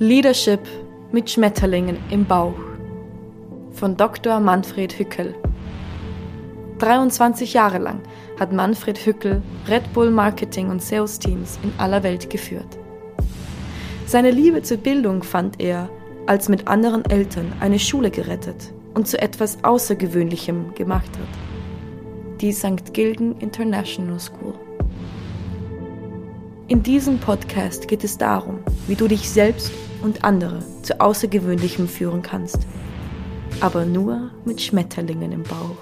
Leadership mit Schmetterlingen im Bauch von Dr. Manfred Hückel. 23 Jahre lang hat Manfred Hückel Red Bull Marketing und Sales Teams in aller Welt geführt. Seine Liebe zur Bildung fand er, als mit anderen Eltern eine Schule gerettet und zu etwas Außergewöhnlichem gemacht hat. Die St. Gilgen International School. In diesem Podcast geht es darum, wie du dich selbst und andere zu Außergewöhnlichem führen kannst. Aber nur mit Schmetterlingen im Bauch.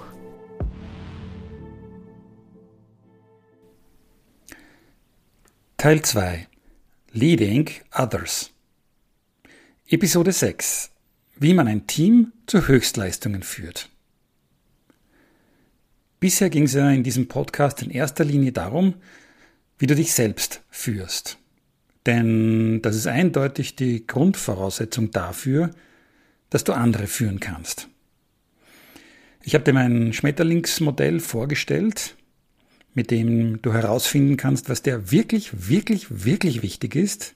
Teil 2 Leading Others Episode 6 Wie man ein Team zu Höchstleistungen führt. Bisher ging es ja in diesem Podcast in erster Linie darum, wie du dich selbst führst. Denn das ist eindeutig die Grundvoraussetzung dafür, dass du andere führen kannst. Ich habe dir mein Schmetterlingsmodell vorgestellt, mit dem du herausfinden kannst, was dir wirklich, wirklich, wirklich wichtig ist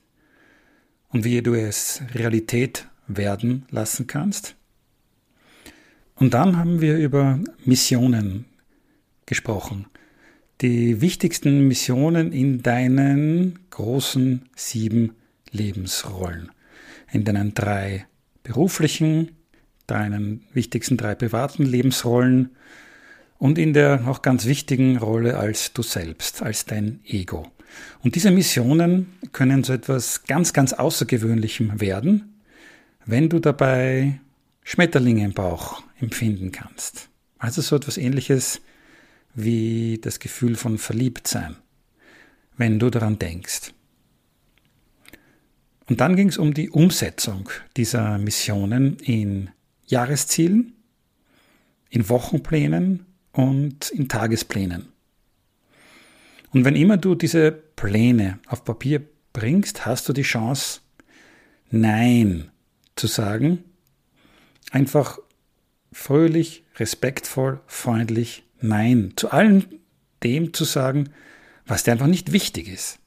und wie du es Realität werden lassen kannst. Und dann haben wir über Missionen gesprochen die wichtigsten Missionen in deinen großen sieben Lebensrollen. In deinen drei beruflichen, deinen wichtigsten drei privaten Lebensrollen und in der auch ganz wichtigen Rolle als du selbst, als dein Ego. Und diese Missionen können zu etwas ganz, ganz Außergewöhnlichem werden, wenn du dabei Schmetterlinge im Bauch empfinden kannst. Also so etwas ähnliches wie das Gefühl von Verliebtsein, wenn du daran denkst. Und dann ging es um die Umsetzung dieser Missionen in Jahreszielen, in Wochenplänen und in Tagesplänen. Und wenn immer du diese Pläne auf Papier bringst, hast du die Chance, Nein zu sagen, einfach fröhlich, respektvoll, freundlich Nein zu allem dem zu sagen, was dir einfach nicht wichtig ist,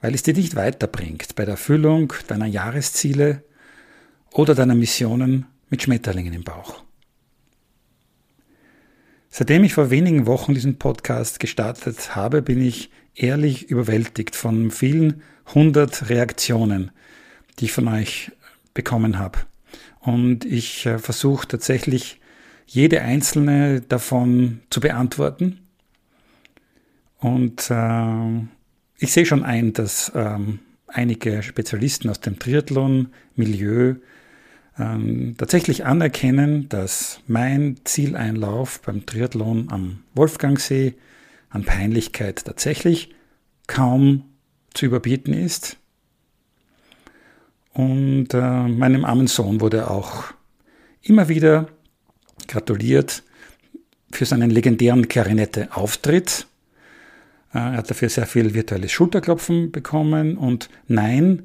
weil es dir nicht weiterbringt bei der Erfüllung deiner Jahresziele oder deiner Missionen mit Schmetterlingen im Bauch. Seitdem ich vor wenigen Wochen diesen Podcast gestartet habe, bin ich ehrlich überwältigt von vielen hundert Reaktionen, die ich von euch bekommen habe. Und ich äh, versuche tatsächlich jede einzelne davon zu beantworten. Und äh, ich sehe schon ein, dass ähm, einige Spezialisten aus dem Triathlon-Milieu ähm, tatsächlich anerkennen, dass mein Zieleinlauf beim Triathlon am Wolfgangsee an Peinlichkeit tatsächlich kaum zu überbieten ist. Und äh, meinem armen Sohn wurde auch immer wieder gratuliert für seinen legendären Klarinette-Auftritt. Äh, er hat dafür sehr viel virtuelles Schulterklopfen bekommen und nein,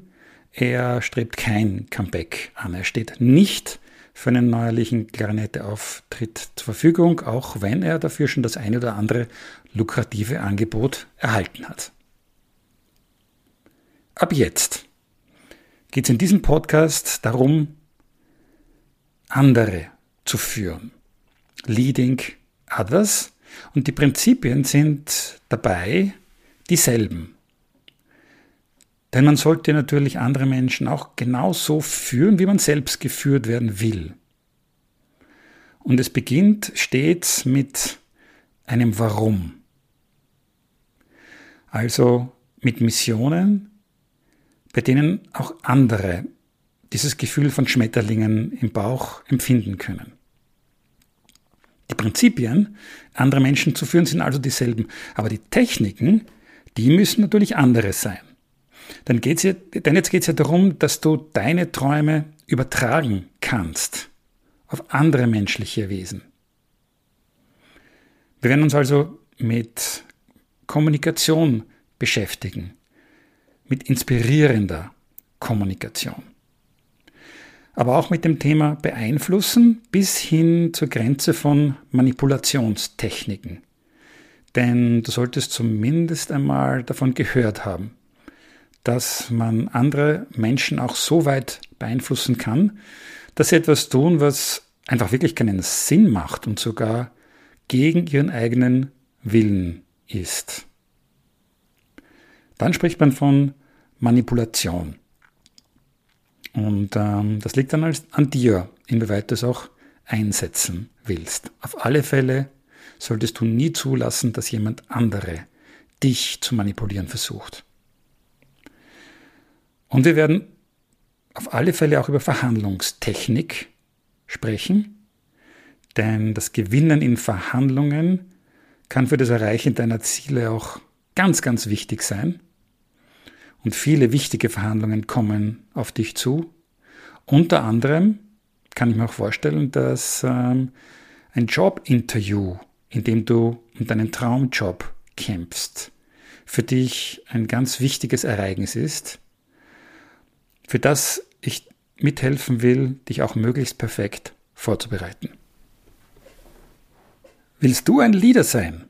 er strebt kein Comeback an. Er steht nicht für einen neuerlichen Klarinette-Auftritt zur Verfügung, auch wenn er dafür schon das eine oder andere lukrative Angebot erhalten hat. Ab jetzt geht es in diesem Podcast darum, andere zu führen. Leading Others. Und die Prinzipien sind dabei dieselben. Denn man sollte natürlich andere Menschen auch genauso führen, wie man selbst geführt werden will. Und es beginnt stets mit einem Warum. Also mit Missionen, bei denen auch andere dieses Gefühl von Schmetterlingen im Bauch empfinden können. Die Prinzipien, andere Menschen zu führen, sind also dieselben. Aber die Techniken, die müssen natürlich andere sein. Dann geht's ja, denn jetzt geht es ja darum, dass du deine Träume übertragen kannst auf andere menschliche Wesen. Wir werden uns also mit Kommunikation beschäftigen, mit inspirierender Kommunikation aber auch mit dem Thema Beeinflussen bis hin zur Grenze von Manipulationstechniken. Denn du solltest zumindest einmal davon gehört haben, dass man andere Menschen auch so weit beeinflussen kann, dass sie etwas tun, was einfach wirklich keinen Sinn macht und sogar gegen ihren eigenen Willen ist. Dann spricht man von Manipulation. Und ähm, das liegt dann als, an dir, inwieweit du es auch einsetzen willst. Auf alle Fälle solltest du nie zulassen, dass jemand andere dich zu manipulieren versucht. Und wir werden auf alle Fälle auch über Verhandlungstechnik sprechen, denn das Gewinnen in Verhandlungen kann für das Erreichen deiner Ziele auch ganz, ganz wichtig sein. Und viele wichtige Verhandlungen kommen auf dich zu. Unter anderem kann ich mir auch vorstellen, dass ähm, ein Jobinterview, in dem du um deinen Traumjob kämpfst, für dich ein ganz wichtiges Ereignis ist, für das ich mithelfen will, dich auch möglichst perfekt vorzubereiten. Willst du ein Leader sein?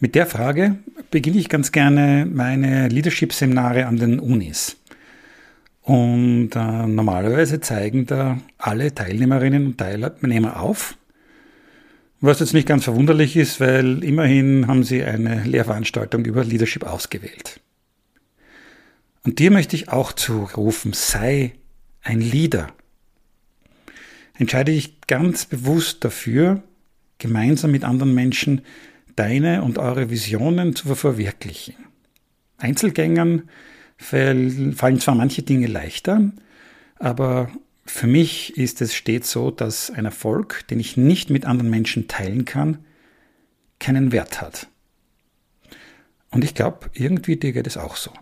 Mit der Frage beginne ich ganz gerne meine Leadership-Seminare an den Unis. Und äh, normalerweise zeigen da alle Teilnehmerinnen und Teilnehmer auf, was jetzt nicht ganz verwunderlich ist, weil immerhin haben sie eine Lehrveranstaltung über Leadership ausgewählt. Und dir möchte ich auch zurufen, sei ein Leader. Entscheide dich ganz bewusst dafür, gemeinsam mit anderen Menschen deine und eure Visionen zu verwirklichen. Einzelgängern fallen zwar manche Dinge leichter, aber für mich ist es stets so, dass ein Erfolg, den ich nicht mit anderen Menschen teilen kann, keinen Wert hat. Und ich glaube, irgendwie dir geht es auch so.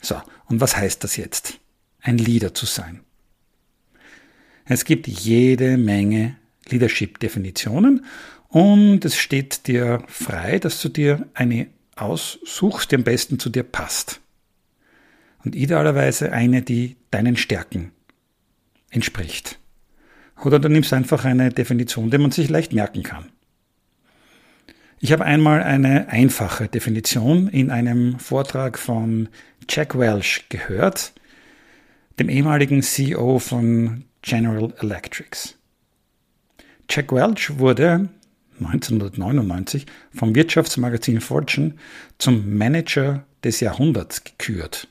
So, und was heißt das jetzt? Ein Leader zu sein. Es gibt jede Menge Leadership-Definitionen und es steht dir frei, dass du dir eine aussuchst, die am besten zu dir passt. Und idealerweise eine, die deinen Stärken entspricht. Oder du nimmst einfach eine Definition, die man sich leicht merken kann. Ich habe einmal eine einfache Definition in einem Vortrag von Jack Welch gehört, dem ehemaligen CEO von General Electrics. Jack Welch wurde 1999 vom Wirtschaftsmagazin Fortune zum Manager des Jahrhunderts gekürt.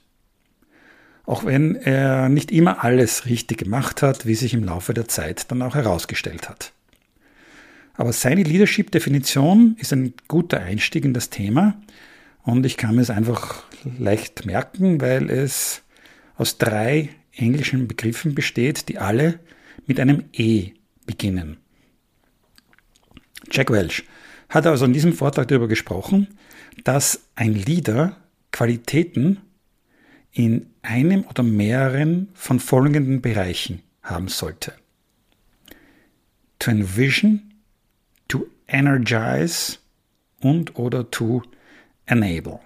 Auch wenn er nicht immer alles richtig gemacht hat, wie sich im Laufe der Zeit dann auch herausgestellt hat. Aber seine Leadership-Definition ist ein guter Einstieg in das Thema und ich kann es einfach leicht merken, weil es aus drei englischen Begriffen besteht, die alle mit einem E beginnen. Jack Welch hat also in diesem Vortrag darüber gesprochen, dass ein Leader Qualitäten in einem oder mehreren von folgenden Bereichen haben sollte. To envision, to energize und oder to enable.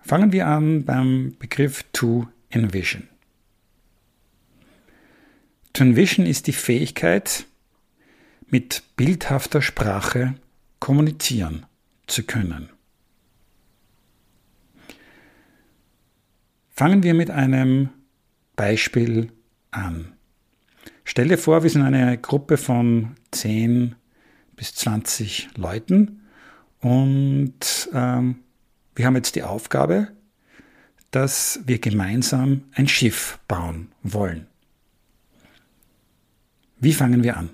Fangen wir an beim Begriff to envision. To envision ist die Fähigkeit, mit bildhafter Sprache kommunizieren zu können. Fangen wir mit einem Beispiel an. Stell dir vor, wir sind eine Gruppe von 10 bis 20 Leuten und ähm, wir haben jetzt die Aufgabe, dass wir gemeinsam ein Schiff bauen wollen. Wie fangen wir an?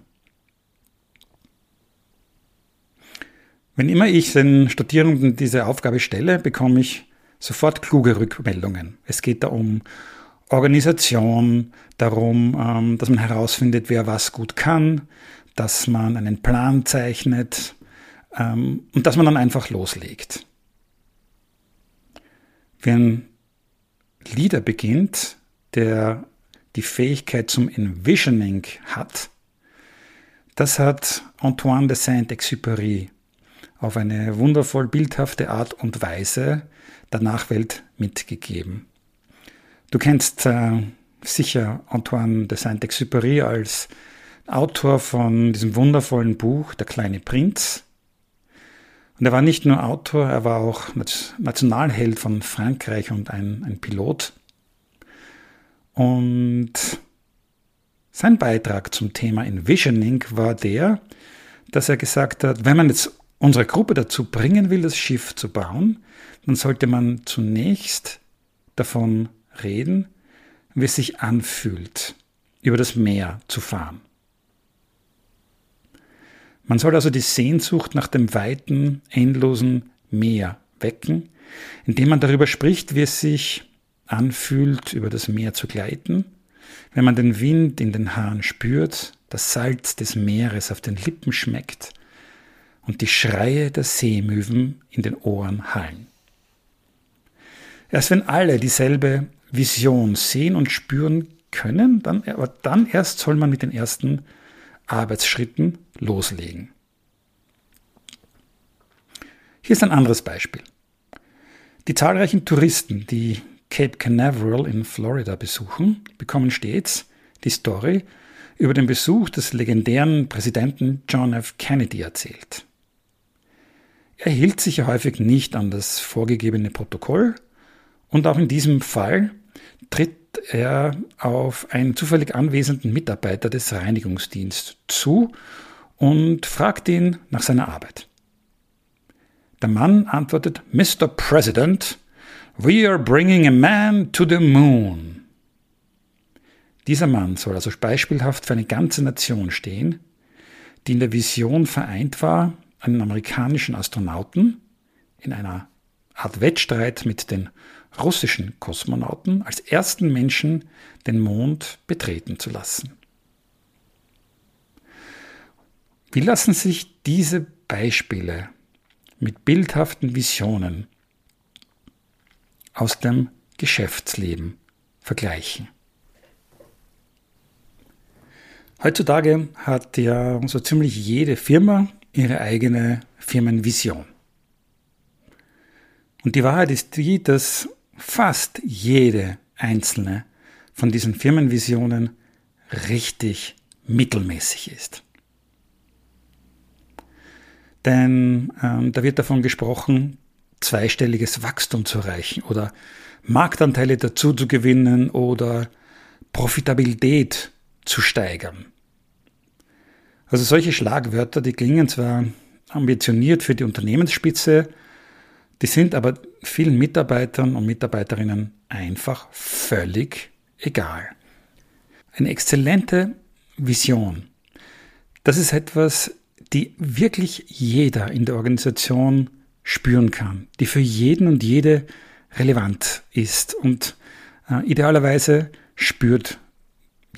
Wenn immer ich den Studierenden diese Aufgabe stelle, bekomme ich sofort kluge Rückmeldungen. Es geht da um Organisation, darum, ähm, dass man herausfindet, wer was gut kann, dass man einen Plan zeichnet ähm, und dass man dann einfach loslegt. Wenn Leader beginnt, der die Fähigkeit zum Envisioning hat, das hat Antoine de Saint-Exupéry auf eine wundervoll bildhafte Art und Weise der Nachwelt mitgegeben. Du kennst äh, sicher Antoine de Saint-Exupéry als Autor von diesem wundervollen Buch Der kleine Prinz. Und er war nicht nur Autor, er war auch Nationalheld von Frankreich und ein, ein Pilot. Und sein Beitrag zum Thema Envisioning war der, dass er gesagt hat, wenn man jetzt unsere Gruppe dazu bringen will, das Schiff zu bauen, dann sollte man zunächst davon reden, wie es sich anfühlt, über das Meer zu fahren. Man soll also die Sehnsucht nach dem weiten, endlosen Meer wecken, indem man darüber spricht, wie es sich anfühlt, über das Meer zu gleiten, wenn man den Wind in den Haaren spürt, das Salz des Meeres auf den Lippen schmeckt und die Schreie der Seemöwen in den Ohren hallen. Erst wenn alle dieselbe Vision sehen und spüren können, dann, aber dann erst soll man mit den ersten Arbeitsschritten loslegen. Hier ist ein anderes Beispiel. Die zahlreichen Touristen, die Cape Canaveral in Florida besuchen, bekommen stets die Story über den Besuch des legendären Präsidenten John F. Kennedy erzählt. Er hielt sich ja häufig nicht an das vorgegebene Protokoll und auch in diesem Fall tritt er auf einen zufällig anwesenden Mitarbeiter des Reinigungsdienstes zu und fragt ihn nach seiner Arbeit. Der Mann antwortet, Mr. President, we are bringing a man to the moon. Dieser Mann soll also beispielhaft für eine ganze Nation stehen, die in der Vision vereint war, einen amerikanischen Astronauten in einer Art Wettstreit mit den russischen Kosmonauten als ersten Menschen den Mond betreten zu lassen. Wie lassen sich diese Beispiele mit bildhaften Visionen aus dem Geschäftsleben vergleichen? Heutzutage hat ja so ziemlich jede Firma ihre eigene Firmenvision. Und die Wahrheit ist die, dass fast jede einzelne von diesen Firmenvisionen richtig mittelmäßig ist. Denn ähm, da wird davon gesprochen, zweistelliges Wachstum zu erreichen oder Marktanteile dazu zu gewinnen oder Profitabilität zu steigern. Also solche Schlagwörter, die klingen zwar ambitioniert für die Unternehmensspitze, die sind aber vielen Mitarbeitern und Mitarbeiterinnen einfach völlig egal. Eine exzellente Vision. Das ist etwas, die wirklich jeder in der Organisation spüren kann, die für jeden und jede relevant ist und äh, idealerweise spürt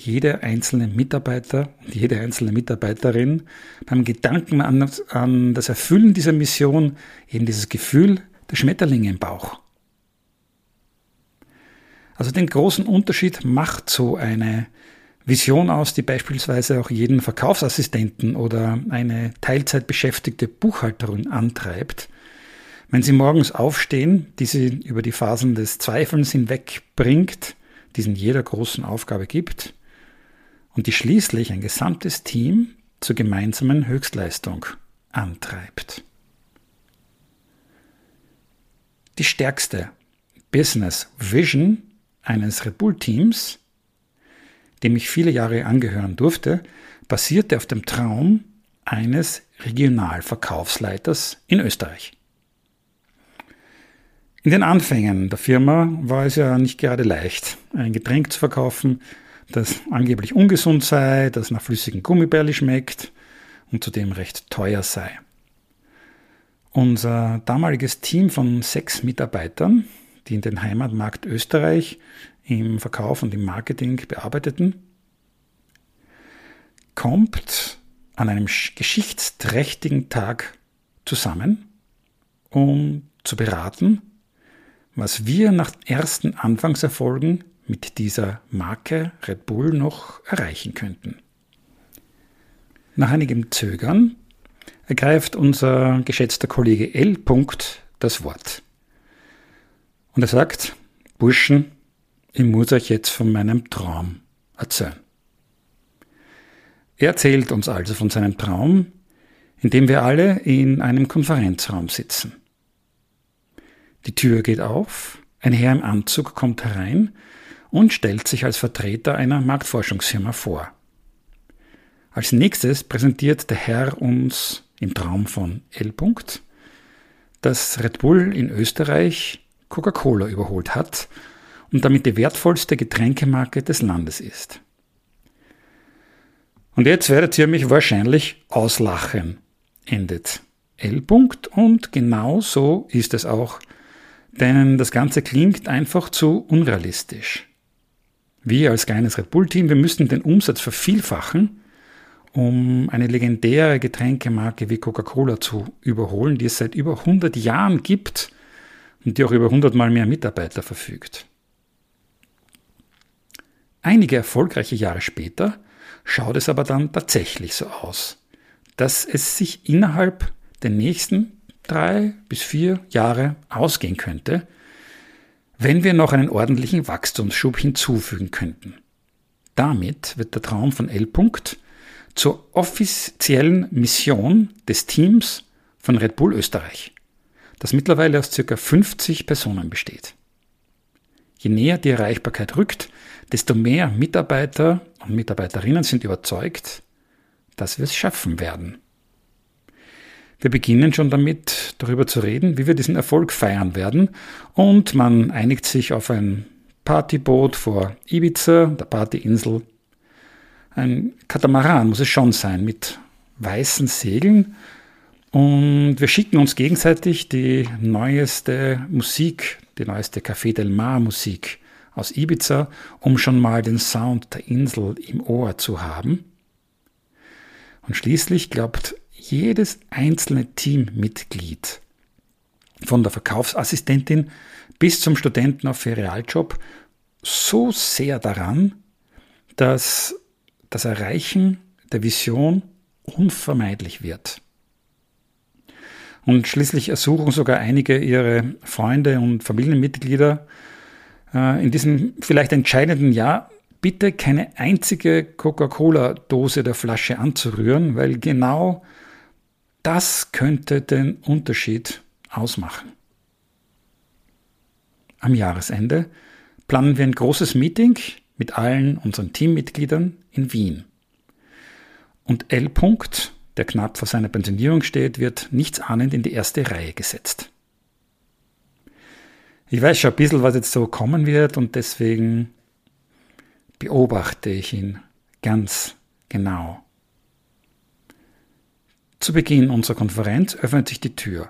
jeder einzelne Mitarbeiter und jede einzelne Mitarbeiterin beim Gedanken an, an das Erfüllen dieser Mission eben dieses Gefühl der Schmetterlinge im Bauch. Also den großen Unterschied macht so eine Vision aus, die beispielsweise auch jeden Verkaufsassistenten oder eine Teilzeitbeschäftigte Buchhalterin antreibt. Wenn sie morgens aufstehen, die sie über die Phasen des Zweifelns hinweg bringt, die es in jeder großen Aufgabe gibt, und die schließlich ein gesamtes Team zur gemeinsamen Höchstleistung antreibt. Die stärkste Business Vision eines Red Bull Teams, dem ich viele Jahre angehören durfte, basierte auf dem Traum eines Regionalverkaufsleiters in Österreich. In den Anfängen der Firma war es ja nicht gerade leicht, ein Getränk zu verkaufen, das angeblich ungesund sei, das nach flüssigen Gummibärli schmeckt und zudem recht teuer sei. Unser damaliges Team von sechs Mitarbeitern, die in den Heimatmarkt Österreich im Verkauf und im Marketing bearbeiteten, kommt an einem geschichtsträchtigen Tag zusammen, um zu beraten, was wir nach ersten Anfangserfolgen mit dieser Marke Red Bull noch erreichen könnten. Nach einigem Zögern ergreift unser geschätzter Kollege L. das Wort. Und er sagt, Burschen, ich muss euch jetzt von meinem Traum erzählen. Er erzählt uns also von seinem Traum, in dem wir alle in einem Konferenzraum sitzen. Die Tür geht auf, ein Herr im Anzug kommt herein und stellt sich als Vertreter einer Marktforschungsfirma vor. Als nächstes präsentiert der Herr uns im Traum von L. dass Red Bull in Österreich Coca-Cola überholt hat und damit die wertvollste Getränkemarke des Landes ist. Und jetzt werdet ihr mich wahrscheinlich auslachen, endet L. Und genau so ist es auch, denn das Ganze klingt einfach zu unrealistisch. Wir als kleines Red Bull-Team, wir müssten den Umsatz vervielfachen, um eine legendäre Getränkemarke wie Coca-Cola zu überholen, die es seit über 100 Jahren gibt und die auch über 100 mal mehr Mitarbeiter verfügt. Einige erfolgreiche Jahre später schaut es aber dann tatsächlich so aus, dass es sich innerhalb der nächsten drei bis vier Jahre ausgehen könnte, wenn wir noch einen ordentlichen Wachstumsschub hinzufügen könnten. Damit wird der Traum von L. zur offiziellen Mission des Teams von Red Bull Österreich, das mittlerweile aus ca. 50 Personen besteht. Je näher die Erreichbarkeit rückt, desto mehr Mitarbeiter und Mitarbeiterinnen sind überzeugt, dass wir es schaffen werden. Wir beginnen schon damit, darüber zu reden, wie wir diesen Erfolg feiern werden. Und man einigt sich auf ein Partyboot vor Ibiza, der Partyinsel. Ein Katamaran muss es schon sein, mit weißen Segeln. Und wir schicken uns gegenseitig die neueste Musik, die neueste Café del Mar Musik aus Ibiza, um schon mal den Sound der Insel im Ohr zu haben. Und schließlich glaubt jedes einzelne Teammitglied, von der Verkaufsassistentin bis zum Studenten auf Ferialjob, so sehr daran, dass das Erreichen der Vision unvermeidlich wird. Und schließlich ersuchen sogar einige ihre Freunde und Familienmitglieder äh, in diesem vielleicht entscheidenden Jahr bitte keine einzige Coca-Cola-Dose der Flasche anzurühren, weil genau das könnte den Unterschied ausmachen. Am Jahresende planen wir ein großes Meeting mit allen unseren Teammitgliedern in Wien. Und L. -Punkt, der knapp vor seiner Pensionierung steht, wird nichtsahnend in die erste Reihe gesetzt. Ich weiß schon ein bisschen, was jetzt so kommen wird und deswegen beobachte ich ihn ganz genau. Zu Beginn unserer Konferenz öffnet sich die Tür.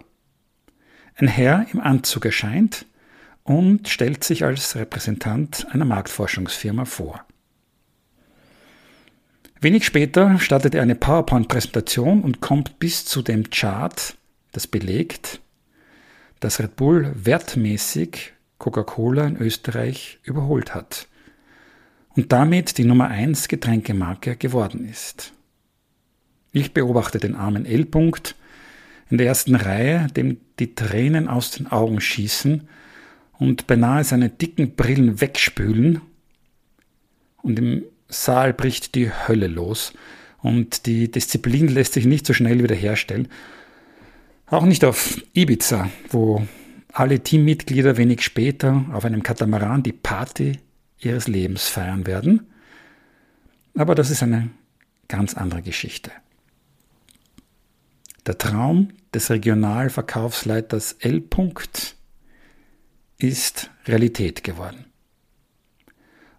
Ein Herr im Anzug erscheint und stellt sich als Repräsentant einer Marktforschungsfirma vor. Wenig später startet er eine PowerPoint-Präsentation und kommt bis zu dem Chart, das belegt, dass Red Bull wertmäßig Coca-Cola in Österreich überholt hat und damit die Nummer 1 Getränkemarke geworden ist. Ich beobachte den armen L-Punkt in der ersten Reihe, dem die Tränen aus den Augen schießen und beinahe seine dicken Brillen wegspülen. Und im Saal bricht die Hölle los und die Disziplin lässt sich nicht so schnell wiederherstellen. Auch nicht auf Ibiza, wo alle Teammitglieder wenig später auf einem Katamaran die Party ihres Lebens feiern werden. Aber das ist eine ganz andere Geschichte. Der Traum des Regionalverkaufsleiters L. ist Realität geworden.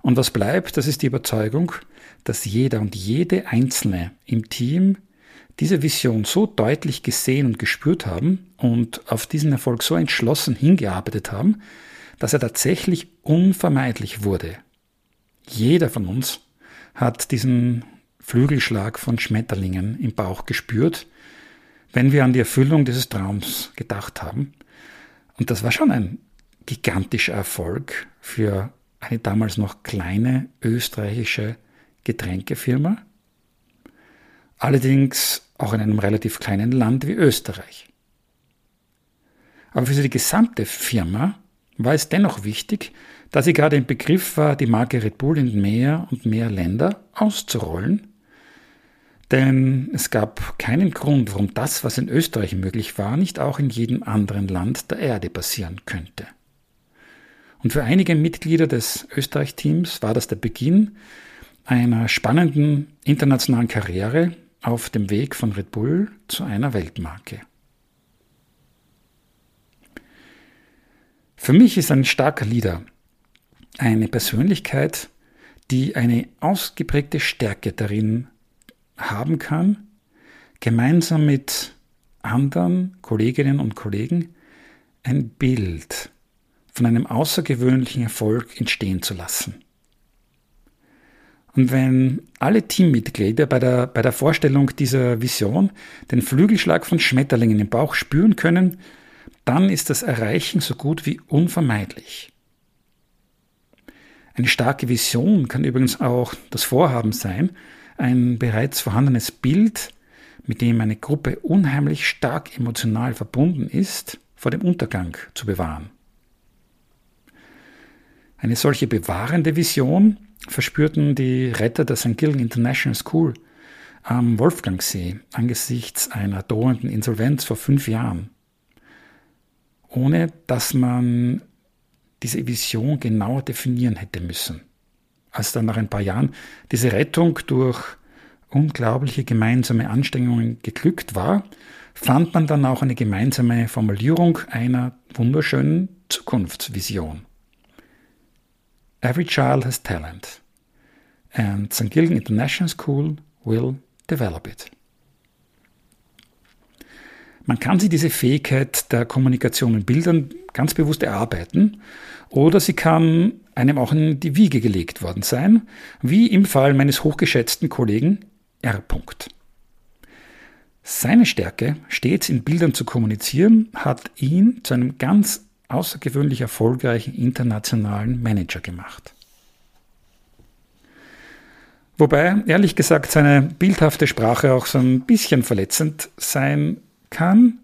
Und was bleibt, das ist die Überzeugung, dass jeder und jede Einzelne im Team diese Vision so deutlich gesehen und gespürt haben und auf diesen Erfolg so entschlossen hingearbeitet haben, dass er tatsächlich unvermeidlich wurde. Jeder von uns hat diesen Flügelschlag von Schmetterlingen im Bauch gespürt, wenn wir an die Erfüllung dieses Traums gedacht haben. Und das war schon ein gigantischer Erfolg für eine damals noch kleine österreichische Getränkefirma. Allerdings auch in einem relativ kleinen Land wie Österreich. Aber für die gesamte Firma war es dennoch wichtig, da sie gerade im Begriff war, die Marke Red Bull in mehr und mehr Länder auszurollen Denn es gab keinen Grund, warum das, was in Österreich möglich war, nicht auch in jedem anderen Land der Erde passieren könnte. Und für einige Mitglieder des Österreich-Teams war das der Beginn einer spannenden internationalen Karriere auf dem Weg von Red Bull zu einer Weltmarke. Für mich ist ein starker Leader eine Persönlichkeit, die eine ausgeprägte Stärke darin haben kann, gemeinsam mit anderen Kolleginnen und Kollegen ein Bild von einem außergewöhnlichen Erfolg entstehen zu lassen. Und wenn alle Teammitglieder bei der, bei der Vorstellung dieser Vision den Flügelschlag von Schmetterlingen im Bauch spüren können, dann ist das Erreichen so gut wie unvermeidlich. Eine starke Vision kann übrigens auch das Vorhaben sein, ein bereits vorhandenes Bild, mit dem eine Gruppe unheimlich stark emotional verbunden ist, vor dem Untergang zu bewahren. Eine solche bewahrende Vision verspürten die Retter der St. Gilgen International School am Wolfgangsee angesichts einer drohenden Insolvenz vor fünf Jahren, ohne dass man diese Vision genauer definieren hätte müssen als dann nach ein paar Jahren diese Rettung durch unglaubliche gemeinsame Anstrengungen geglückt war, fand man dann auch eine gemeinsame Formulierung einer wunderschönen Zukunftsvision. Every child has talent, and St. Gilgen International School will develop it. Man kann sich diese Fähigkeit der Kommunikation in Bildern ganz bewusst erarbeiten oder sie kann einem auch in die Wiege gelegt worden sein, wie im Fall meines hochgeschätzten Kollegen R. Seine Stärke, stets in Bildern zu kommunizieren, hat ihn zu einem ganz außergewöhnlich erfolgreichen internationalen Manager gemacht. Wobei, ehrlich gesagt, seine bildhafte Sprache auch so ein bisschen verletzend sein kann.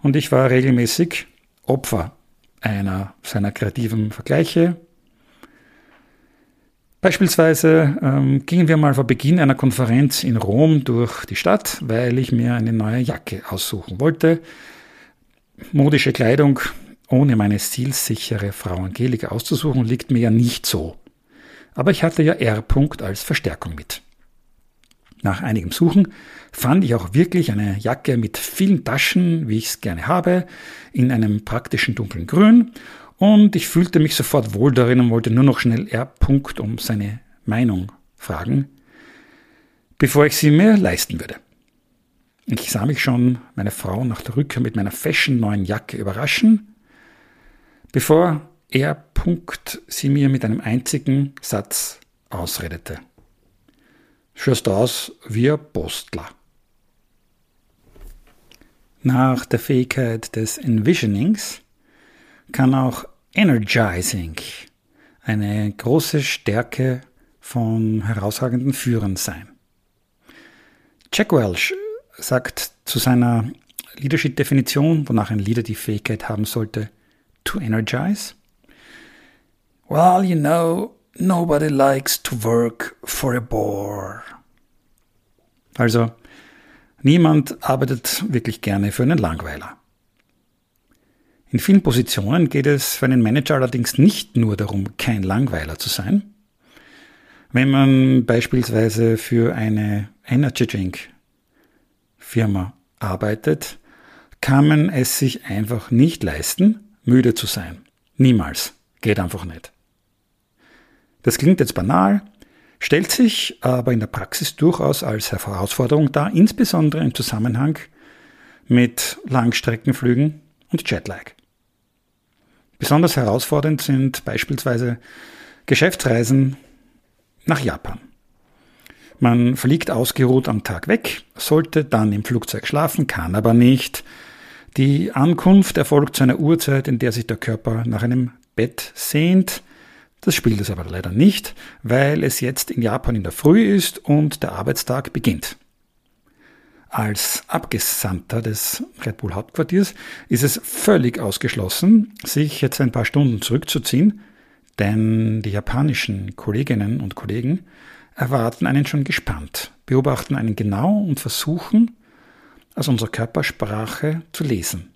Und ich war regelmäßig Opfer einer seiner kreativen Vergleiche. Beispielsweise ähm, gingen wir mal vor Beginn einer Konferenz in Rom durch die Stadt, weil ich mir eine neue Jacke aussuchen wollte. Modische Kleidung ohne meine stilsichere Frau Angelika auszusuchen, liegt mir ja nicht so. Aber ich hatte ja R. als Verstärkung mit. Nach einigem Suchen fand ich auch wirklich eine Jacke mit vielen Taschen, wie ich es gerne habe, in einem praktischen dunklen Grün und ich fühlte mich sofort wohl darin und wollte nur noch schnell R. um seine Meinung fragen, bevor ich sie mir leisten würde. Ich sah mich schon meine Frau nach der Rückkehr mit meiner fashion neuen Jacke überraschen, bevor R. sie mir mit einem einzigen Satz ausredete. Schaust aus wie ein Postler. Nach der Fähigkeit des Envisionings kann auch Energizing eine große Stärke von herausragenden Führern sein. Jack Welch sagt zu seiner Leadership-Definition, wonach ein Leader die Fähigkeit haben sollte, to energize. Well, you know, nobody likes to work for a bore. Also, niemand arbeitet wirklich gerne für einen Langweiler. In vielen Positionen geht es für einen Manager allerdings nicht nur darum, kein Langweiler zu sein. Wenn man beispielsweise für eine Energy Drink Firma arbeitet, kann man es sich einfach nicht leisten, müde zu sein. Niemals. Geht einfach nicht. Das klingt jetzt banal, stellt sich aber in der Praxis durchaus als Herausforderung dar, insbesondere im Zusammenhang mit Langstreckenflügen und Jetlag. Besonders herausfordernd sind beispielsweise Geschäftsreisen nach Japan. Man fliegt ausgeruht am Tag weg, sollte dann im Flugzeug schlafen, kann aber nicht. Die Ankunft erfolgt zu einer Uhrzeit, in der sich der Körper nach einem Bett sehnt. Das spielt es aber leider nicht, weil es jetzt in Japan in der Früh ist und der Arbeitstag beginnt. Als Abgesandter des Red Bull Hauptquartiers ist es völlig ausgeschlossen, sich jetzt ein paar Stunden zurückzuziehen, denn die japanischen Kolleginnen und Kollegen erwarten einen schon gespannt beobachten einen genau und versuchen, aus unserer Körpersprache zu lesen.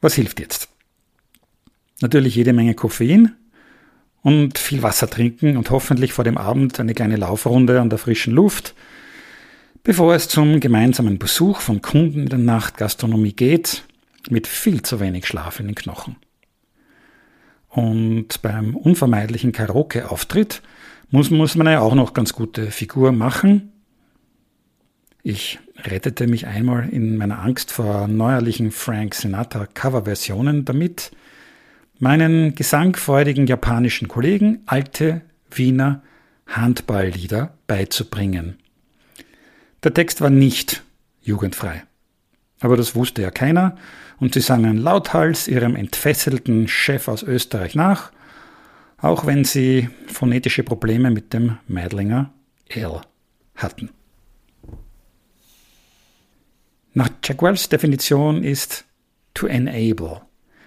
Was hilft jetzt? Natürlich jede Menge Koffein und viel Wasser trinken und hoffentlich vor dem Abend eine kleine Laufrunde an der frischen Luft, bevor es zum gemeinsamen Besuch von Kunden in der Nachtgastronomie geht, mit viel zu wenig Schlaf in den Knochen. Und beim unvermeidlichen Karaoke-Auftritt muss, muss man ja auch noch ganz gute Figur machen. Ich rettete mich einmal in meiner Angst vor neuerlichen Frank Sinatra Coverversionen damit, meinen gesangfreudigen japanischen Kollegen alte Wiener Handballlieder beizubringen. Der Text war nicht jugendfrei. Aber das wusste ja keiner und sie sangen lauthals ihrem entfesselten Chef aus Österreich nach, auch wenn sie phonetische Probleme mit dem Meidlinger L hatten. Nach Jack Wells Definition ist to enable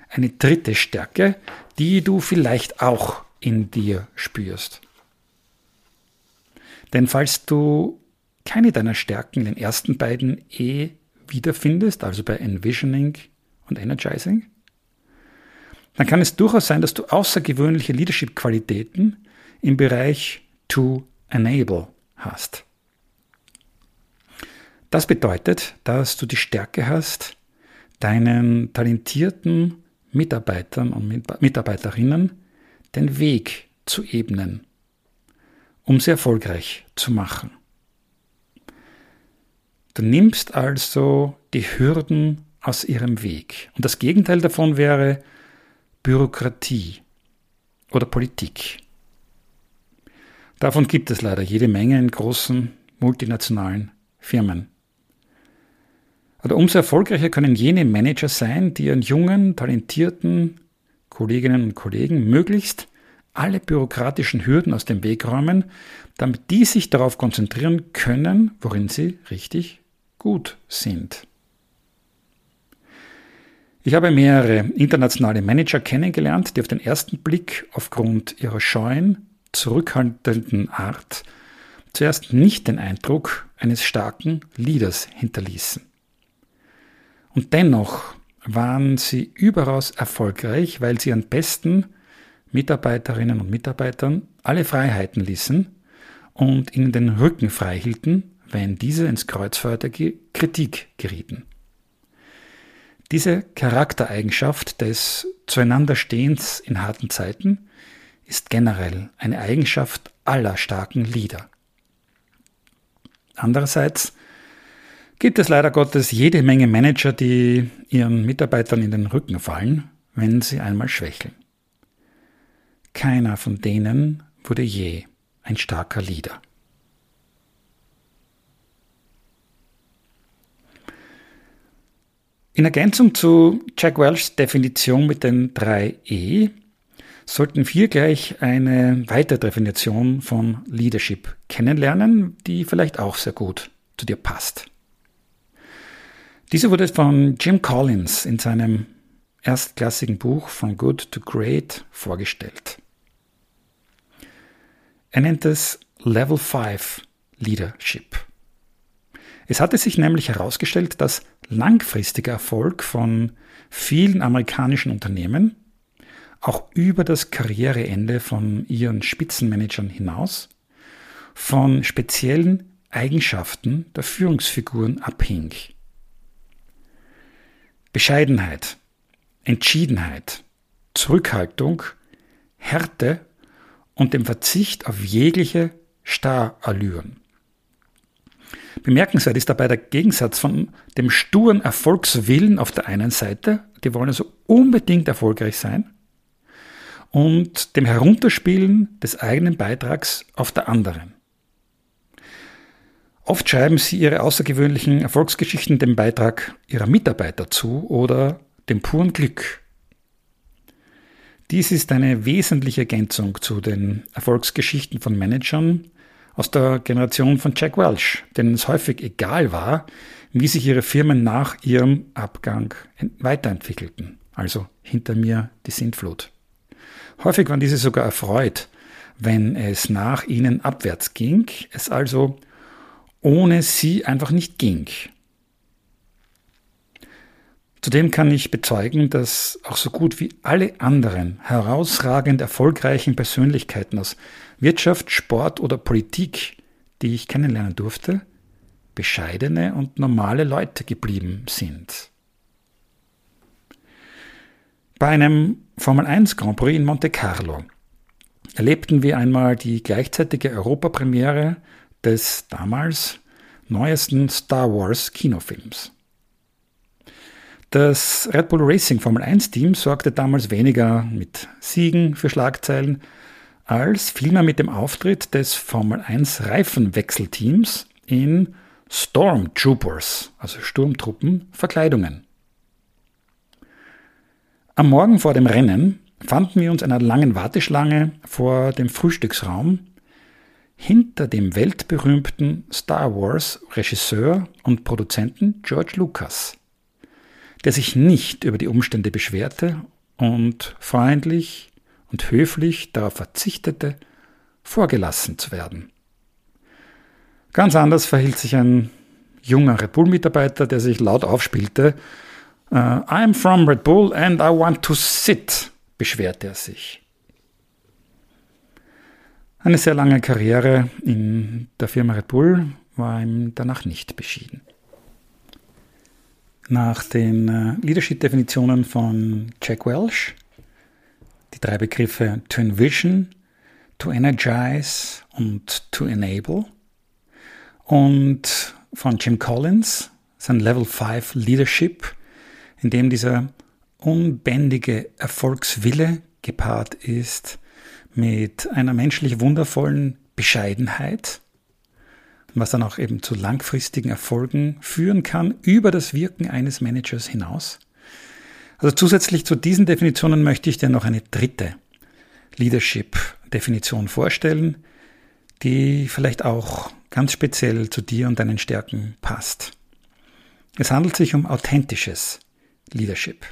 eine dritte Stärke, die du vielleicht auch in dir spürst. Denn falls du keine deiner Stärken in den ersten beiden E wiederfindest, also bei Envisioning und Energizing, dann kann es durchaus sein, dass du außergewöhnliche Leadership-Qualitäten im Bereich to enable hast. Das bedeutet, dass du die Stärke hast, deinen talentierten Mitarbeitern und Mitarbeiterinnen den Weg zu ebnen, um sie erfolgreich zu machen. Du nimmst also die Hürden aus ihrem Weg. Und das Gegenteil davon wäre Bürokratie oder Politik. Davon gibt es leider jede Menge in großen multinationalen Firmen. Aber umso erfolgreicher können jene Manager sein, die ihren jungen, talentierten Kolleginnen und Kollegen möglichst alle bürokratischen Hürden aus dem Weg räumen, damit die sich darauf konzentrieren können, worin sie richtig gut sind. Ich habe mehrere internationale Manager kennengelernt, die auf den ersten Blick aufgrund ihrer scheuen, zurückhaltenden Art zuerst nicht den Eindruck eines starken Leaders hinterließen. Und dennoch waren sie überaus erfolgreich, weil sie ihren besten Mitarbeiterinnen und Mitarbeitern alle Freiheiten ließen und ihnen den Rücken frei hielten, wenn diese ins Kreuzfeuer der Kritik gerieten. Diese Charaktereigenschaft des Zueinanderstehens in harten Zeiten ist generell eine Eigenschaft aller starken Lieder. Andererseits gibt es leider Gottes jede Menge Manager, die ihren Mitarbeitern in den Rücken fallen, wenn sie einmal schwächeln. Keiner von denen wurde je ein starker Leader. In Ergänzung zu Jack Welchs Definition mit den drei E sollten wir gleich eine weitere Definition von Leadership kennenlernen, die vielleicht auch sehr gut zu dir passt. Diese wurde von Jim Collins in seinem erstklassigen Buch von Good to Great vorgestellt. Er nennt es Level 5 Leadership. Es hatte sich nämlich herausgestellt, dass langfristiger Erfolg von vielen amerikanischen Unternehmen auch über das Karriereende von ihren Spitzenmanagern hinaus von speziellen Eigenschaften der Führungsfiguren abhing. Bescheidenheit, Entschiedenheit, Zurückhaltung, Härte und dem Verzicht auf jegliche Starallüren. Bemerkenswert ist dabei der Gegensatz von dem sturen Erfolgswillen auf der einen Seite, die wollen also unbedingt erfolgreich sein, und dem Herunterspielen des eigenen Beitrags auf der anderen. Oft schreiben sie ihre außergewöhnlichen Erfolgsgeschichten dem Beitrag ihrer Mitarbeiter zu oder dem puren Glück. Dies ist eine wesentliche Ergänzung zu den Erfolgsgeschichten von Managern, aus der Generation von Jack Welch, denen es häufig egal war, wie sich ihre Firmen nach ihrem Abgang weiterentwickelten. Also hinter mir die Sintflut. Häufig waren diese sogar erfreut, wenn es nach ihnen abwärts ging, es also ohne sie einfach nicht ging. Zudem kann ich bezeugen, dass auch so gut wie alle anderen herausragend erfolgreichen Persönlichkeiten aus Wirtschaft, Sport oder Politik, die ich kennenlernen durfte, bescheidene und normale Leute geblieben sind. Bei einem Formel 1 Grand Prix in Monte Carlo erlebten wir einmal die gleichzeitige Europapremiere des damals neuesten Star Wars Kinofilms. Das Red Bull Racing Formel 1 Team sorgte damals weniger mit Siegen für Schlagzeilen, als vielmehr mit dem Auftritt des Formel 1 Reifenwechselteams in Stormtroopers, also Sturmtruppen, Verkleidungen. Am Morgen vor dem Rennen fanden wir uns einer langen Warteschlange vor dem Frühstücksraum hinter dem weltberühmten Star Wars Regisseur und Produzenten George Lucas der sich nicht über die Umstände beschwerte und freundlich und höflich darauf verzichtete, vorgelassen zu werden. Ganz anders verhielt sich ein junger Red Bull-Mitarbeiter, der sich laut aufspielte. Uh, I'm from Red Bull and I want to sit, beschwerte er sich. Eine sehr lange Karriere in der Firma Red Bull war ihm danach nicht beschieden. Nach den äh, Leadership-Definitionen von Jack Welch, die drei Begriffe to envision, to energize und to enable, und von Jim Collins, sein Level 5 Leadership, in dem dieser unbändige Erfolgswille gepaart ist mit einer menschlich wundervollen Bescheidenheit was dann auch eben zu langfristigen Erfolgen führen kann über das Wirken eines Managers hinaus. Also zusätzlich zu diesen Definitionen möchte ich dir noch eine dritte Leadership-Definition vorstellen, die vielleicht auch ganz speziell zu dir und deinen Stärken passt. Es handelt sich um authentisches Leadership.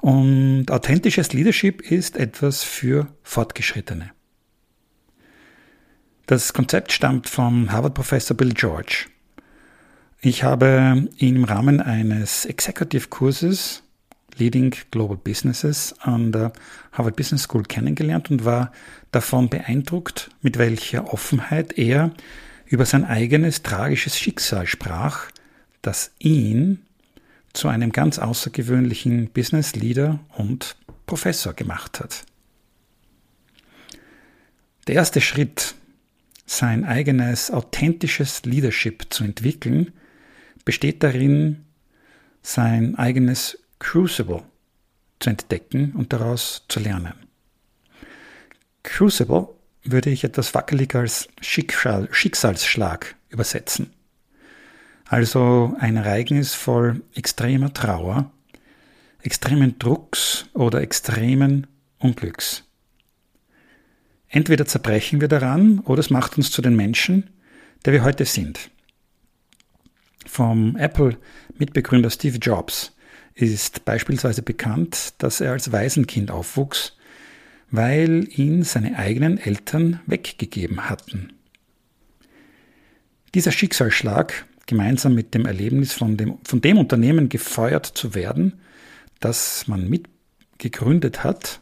Und authentisches Leadership ist etwas für Fortgeschrittene. Das Konzept stammt vom Harvard-Professor Bill George. Ich habe ihn im Rahmen eines Executive-Kurses Leading Global Businesses an der Harvard Business School kennengelernt und war davon beeindruckt, mit welcher Offenheit er über sein eigenes tragisches Schicksal sprach, das ihn zu einem ganz außergewöhnlichen Business Leader und Professor gemacht hat. Der erste Schritt sein eigenes authentisches Leadership zu entwickeln, besteht darin, sein eigenes Crucible zu entdecken und daraus zu lernen. Crucible würde ich etwas wackelig als Schicksal, Schicksalsschlag übersetzen. Also ein Ereignis voll extremer Trauer, extremen Drucks oder extremen Unglücks. Entweder zerbrechen wir daran oder es macht uns zu den Menschen, der wir heute sind. Vom Apple-Mitbegründer Steve Jobs ist beispielsweise bekannt, dass er als Waisenkind aufwuchs, weil ihn seine eigenen Eltern weggegeben hatten. Dieser Schicksalsschlag, gemeinsam mit dem Erlebnis von dem, von dem Unternehmen gefeuert zu werden, das man mitgegründet hat,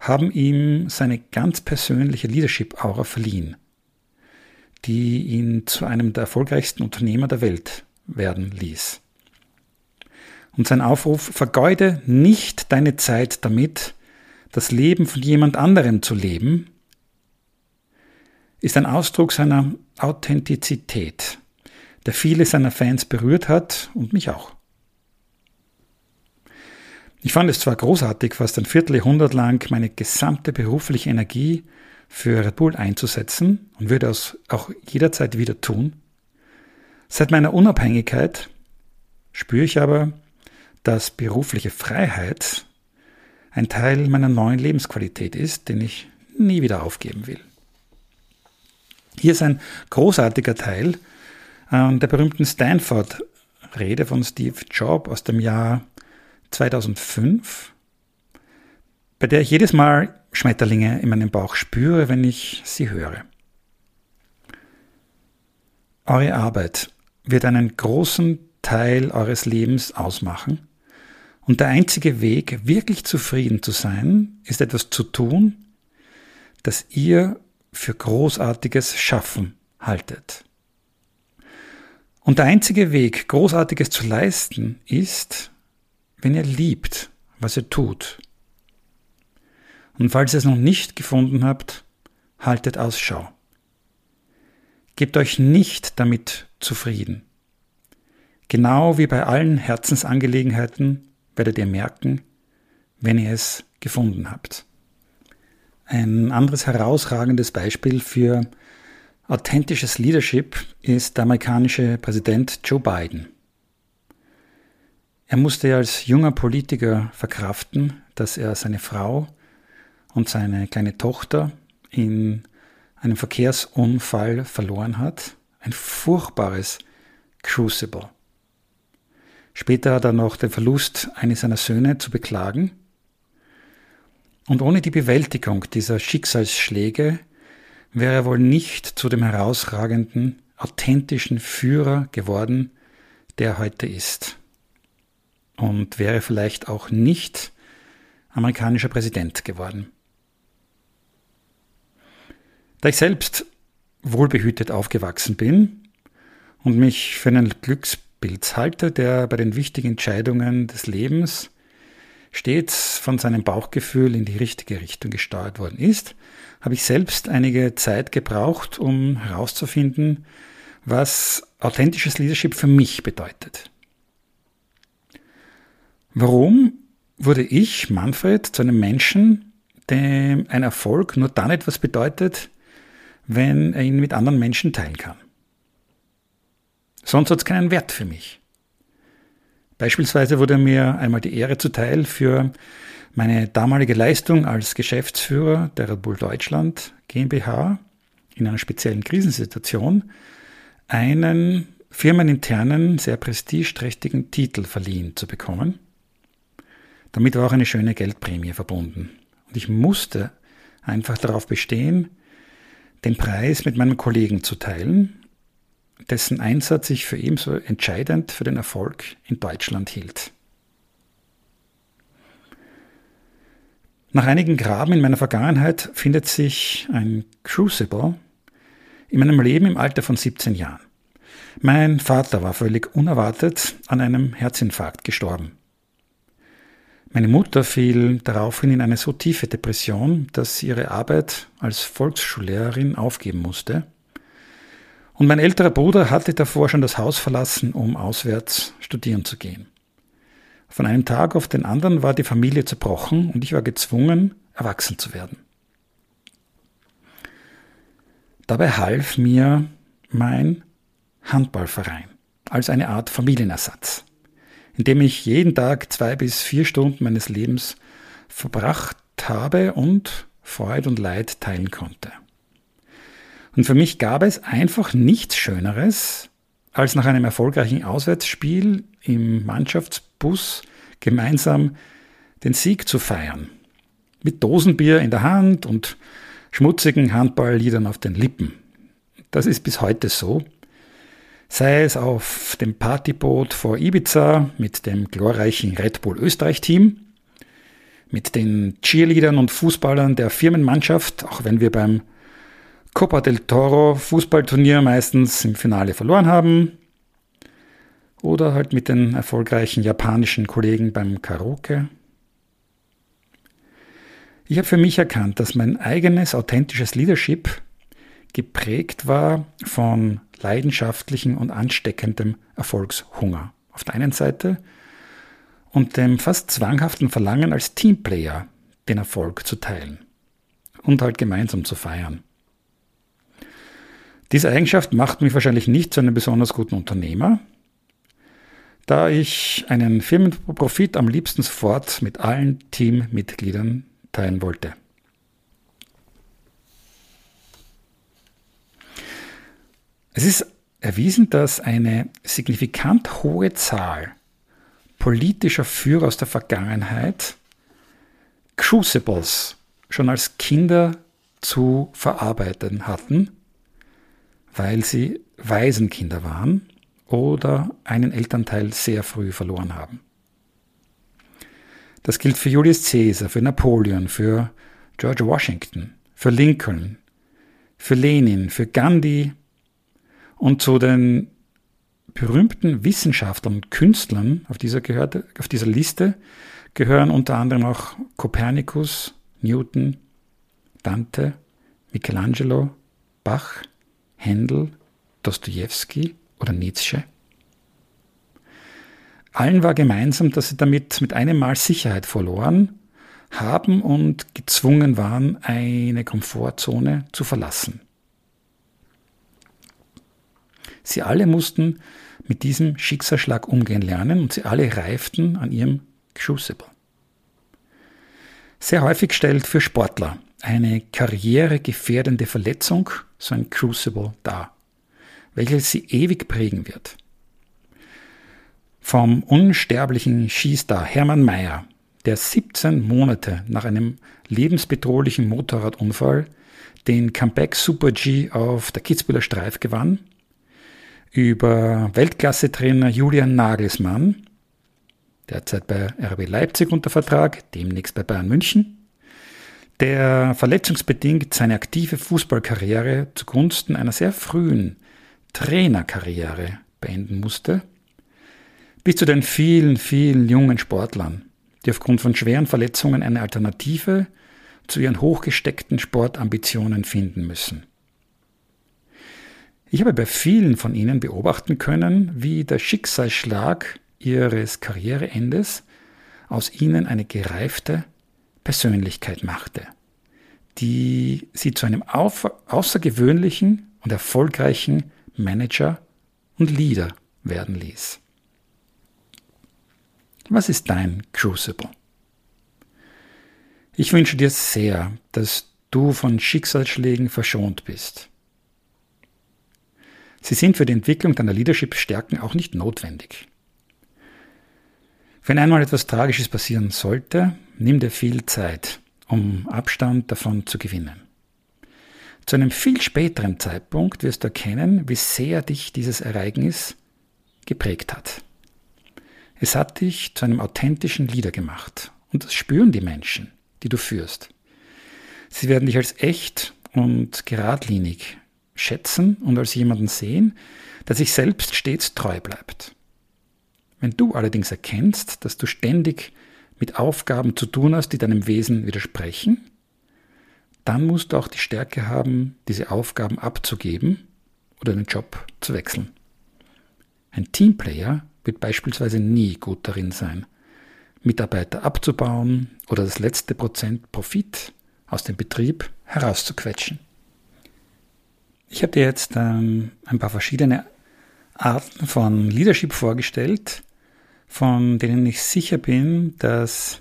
haben ihm seine ganz persönliche Leadership-Aura verliehen, die ihn zu einem der erfolgreichsten Unternehmer der Welt werden ließ. Und sein Aufruf, vergeude nicht deine Zeit damit, das Leben von jemand anderem zu leben, ist ein Ausdruck seiner Authentizität, der viele seiner Fans berührt hat und mich auch. Ich fand es zwar großartig, fast ein Vierteljahrhundert lang meine gesamte berufliche Energie für Red Bull einzusetzen und würde es auch jederzeit wieder tun. Seit meiner Unabhängigkeit spüre ich aber, dass berufliche Freiheit ein Teil meiner neuen Lebensqualität ist, den ich nie wieder aufgeben will. Hier ist ein großartiger Teil äh, der berühmten Stanford-Rede von Steve Jobs aus dem Jahr 2005, bei der ich jedes Mal Schmetterlinge in meinem Bauch spüre, wenn ich sie höre. Eure Arbeit wird einen großen Teil eures Lebens ausmachen und der einzige Weg, wirklich zufrieden zu sein, ist etwas zu tun, das ihr für großartiges Schaffen haltet. Und der einzige Weg, großartiges zu leisten, ist, wenn ihr liebt, was ihr tut. Und falls ihr es noch nicht gefunden habt, haltet Ausschau. Gebt euch nicht damit zufrieden. Genau wie bei allen Herzensangelegenheiten werdet ihr merken, wenn ihr es gefunden habt. Ein anderes herausragendes Beispiel für authentisches Leadership ist der amerikanische Präsident Joe Biden. Er musste als junger Politiker verkraften, dass er seine Frau und seine kleine Tochter in einem Verkehrsunfall verloren hat. Ein furchtbares Crucible. Später hat er noch den Verlust eines seiner Söhne zu beklagen. Und ohne die Bewältigung dieser Schicksalsschläge wäre er wohl nicht zu dem herausragenden, authentischen Führer geworden, der er heute ist. Und wäre vielleicht auch nicht amerikanischer Präsident geworden. Da ich selbst wohlbehütet aufgewachsen bin und mich für einen Glücks Pilzhalter, der bei den wichtigen Entscheidungen des Lebens stets von seinem Bauchgefühl in die richtige Richtung gesteuert worden ist, habe ich selbst einige Zeit gebraucht, um herauszufinden, was authentisches Leadership für mich bedeutet. Warum wurde ich, Manfred, zu einem Menschen, dem ein Erfolg nur dann etwas bedeutet, wenn er ihn mit anderen Menschen teilen kann? Sonst hat es keinen Wert für mich. Beispielsweise wurde mir einmal die Ehre zuteil, für meine damalige Leistung als Geschäftsführer der Red Bull Deutschland GmbH in einer speziellen Krisensituation einen firmeninternen, sehr prestigeträchtigen Titel verliehen zu bekommen. Damit war auch eine schöne Geldprämie verbunden. Und ich musste einfach darauf bestehen, den Preis mit meinem Kollegen zu teilen dessen Einsatz sich für ebenso entscheidend für den Erfolg in Deutschland hielt. Nach einigen Graben in meiner Vergangenheit findet sich ein Crucible in meinem Leben im Alter von 17 Jahren. Mein Vater war völlig unerwartet an einem Herzinfarkt gestorben. Meine Mutter fiel daraufhin in eine so tiefe Depression, dass sie ihre Arbeit als Volksschullehrerin aufgeben musste und mein älterer Bruder hatte davor schon das Haus verlassen, um auswärts studieren zu gehen. Von einem Tag auf den anderen war die Familie zerbrochen und ich war gezwungen, erwachsen zu werden. Dabei half mir mein Handballverein als eine Art Familienersatz, in dem ich jeden Tag zwei bis vier Stunden meines Lebens verbracht habe und Freude und Leid teilen konnte. Und für mich gab es einfach nichts Schöneres, als nach einem erfolgreichen Auswärtsspiel im Mannschaftsbus gemeinsam den Sieg zu feiern. Mit Dosenbier in der Hand und schmutzigen Handballliedern auf den Lippen. Das ist bis heute so. Sei es auf dem Partyboot vor Ibiza mit dem glorreichen Red Bull Österreich Team, mit den Cheerleadern und Fußballern der Firmenmannschaft, auch wenn wir beim Copa del Toro Fußballturnier meistens im Finale verloren haben. Oder halt mit den erfolgreichen japanischen Kollegen beim Karaoke. Ich habe für mich erkannt, dass mein eigenes authentisches Leadership geprägt war von leidenschaftlichem und ansteckendem Erfolgshunger auf der einen Seite und dem fast zwanghaften Verlangen als Teamplayer den Erfolg zu teilen und halt gemeinsam zu feiern. Diese Eigenschaft macht mich wahrscheinlich nicht zu einem besonders guten Unternehmer, da ich einen Firmenprofit am liebsten sofort mit allen Teammitgliedern teilen wollte. Es ist erwiesen, dass eine signifikant hohe Zahl politischer Führer aus der Vergangenheit Crucibles schon als Kinder zu verarbeiten hatten weil sie Waisenkinder waren oder einen Elternteil sehr früh verloren haben. Das gilt für Julius Caesar, für Napoleon, für George Washington, für Lincoln, für Lenin, für Gandhi und zu den berühmten Wissenschaftlern und Künstlern auf dieser, gehört, auf dieser Liste gehören unter anderem auch Kopernikus, Newton, Dante, Michelangelo, Bach, Händel, Dostoevsky oder Nietzsche. Allen war gemeinsam, dass sie damit mit einem Mal Sicherheit verloren haben und gezwungen waren, eine Komfortzone zu verlassen. Sie alle mussten mit diesem Schicksalsschlag umgehen lernen und sie alle reiften an ihrem Crucible. Sehr häufig stellt für Sportler eine karrieregefährdende Verletzung so ein Crucible dar, welches sie ewig prägen wird. Vom unsterblichen Skistar Hermann Mayer, der 17 Monate nach einem lebensbedrohlichen Motorradunfall den Comeback Super G auf der Kitzbüheler Streif gewann, über Weltklasse-Trainer Julian Nagelsmann, derzeit bei RB Leipzig unter Vertrag, demnächst bei Bayern München, der verletzungsbedingt seine aktive Fußballkarriere zugunsten einer sehr frühen Trainerkarriere beenden musste, bis zu den vielen, vielen jungen Sportlern, die aufgrund von schweren Verletzungen eine Alternative zu ihren hochgesteckten Sportambitionen finden müssen. Ich habe bei vielen von ihnen beobachten können, wie der Schicksalsschlag ihres Karriereendes aus ihnen eine gereifte Persönlichkeit machte, die sie zu einem außergewöhnlichen und erfolgreichen Manager und Leader werden ließ. Was ist dein Crucible? Ich wünsche dir sehr, dass du von Schicksalsschlägen verschont bist. Sie sind für die Entwicklung deiner Leadership-Stärken auch nicht notwendig. Wenn einmal etwas Tragisches passieren sollte, nimm dir viel Zeit, um Abstand davon zu gewinnen. Zu einem viel späteren Zeitpunkt wirst du erkennen, wie sehr dich dieses Ereignis geprägt hat. Es hat dich zu einem authentischen Leader gemacht und das spüren die Menschen, die du führst. Sie werden dich als echt und geradlinig schätzen und als jemanden sehen, der sich selbst stets treu bleibt. Wenn du allerdings erkennst, dass du ständig mit Aufgaben zu tun hast, die deinem Wesen widersprechen, dann musst du auch die Stärke haben, diese Aufgaben abzugeben oder den Job zu wechseln. Ein Teamplayer wird beispielsweise nie gut darin sein, Mitarbeiter abzubauen oder das letzte Prozent Profit aus dem Betrieb herauszuquetschen. Ich habe dir jetzt ähm, ein paar verschiedene Arten von Leadership vorgestellt, von denen ich sicher bin, dass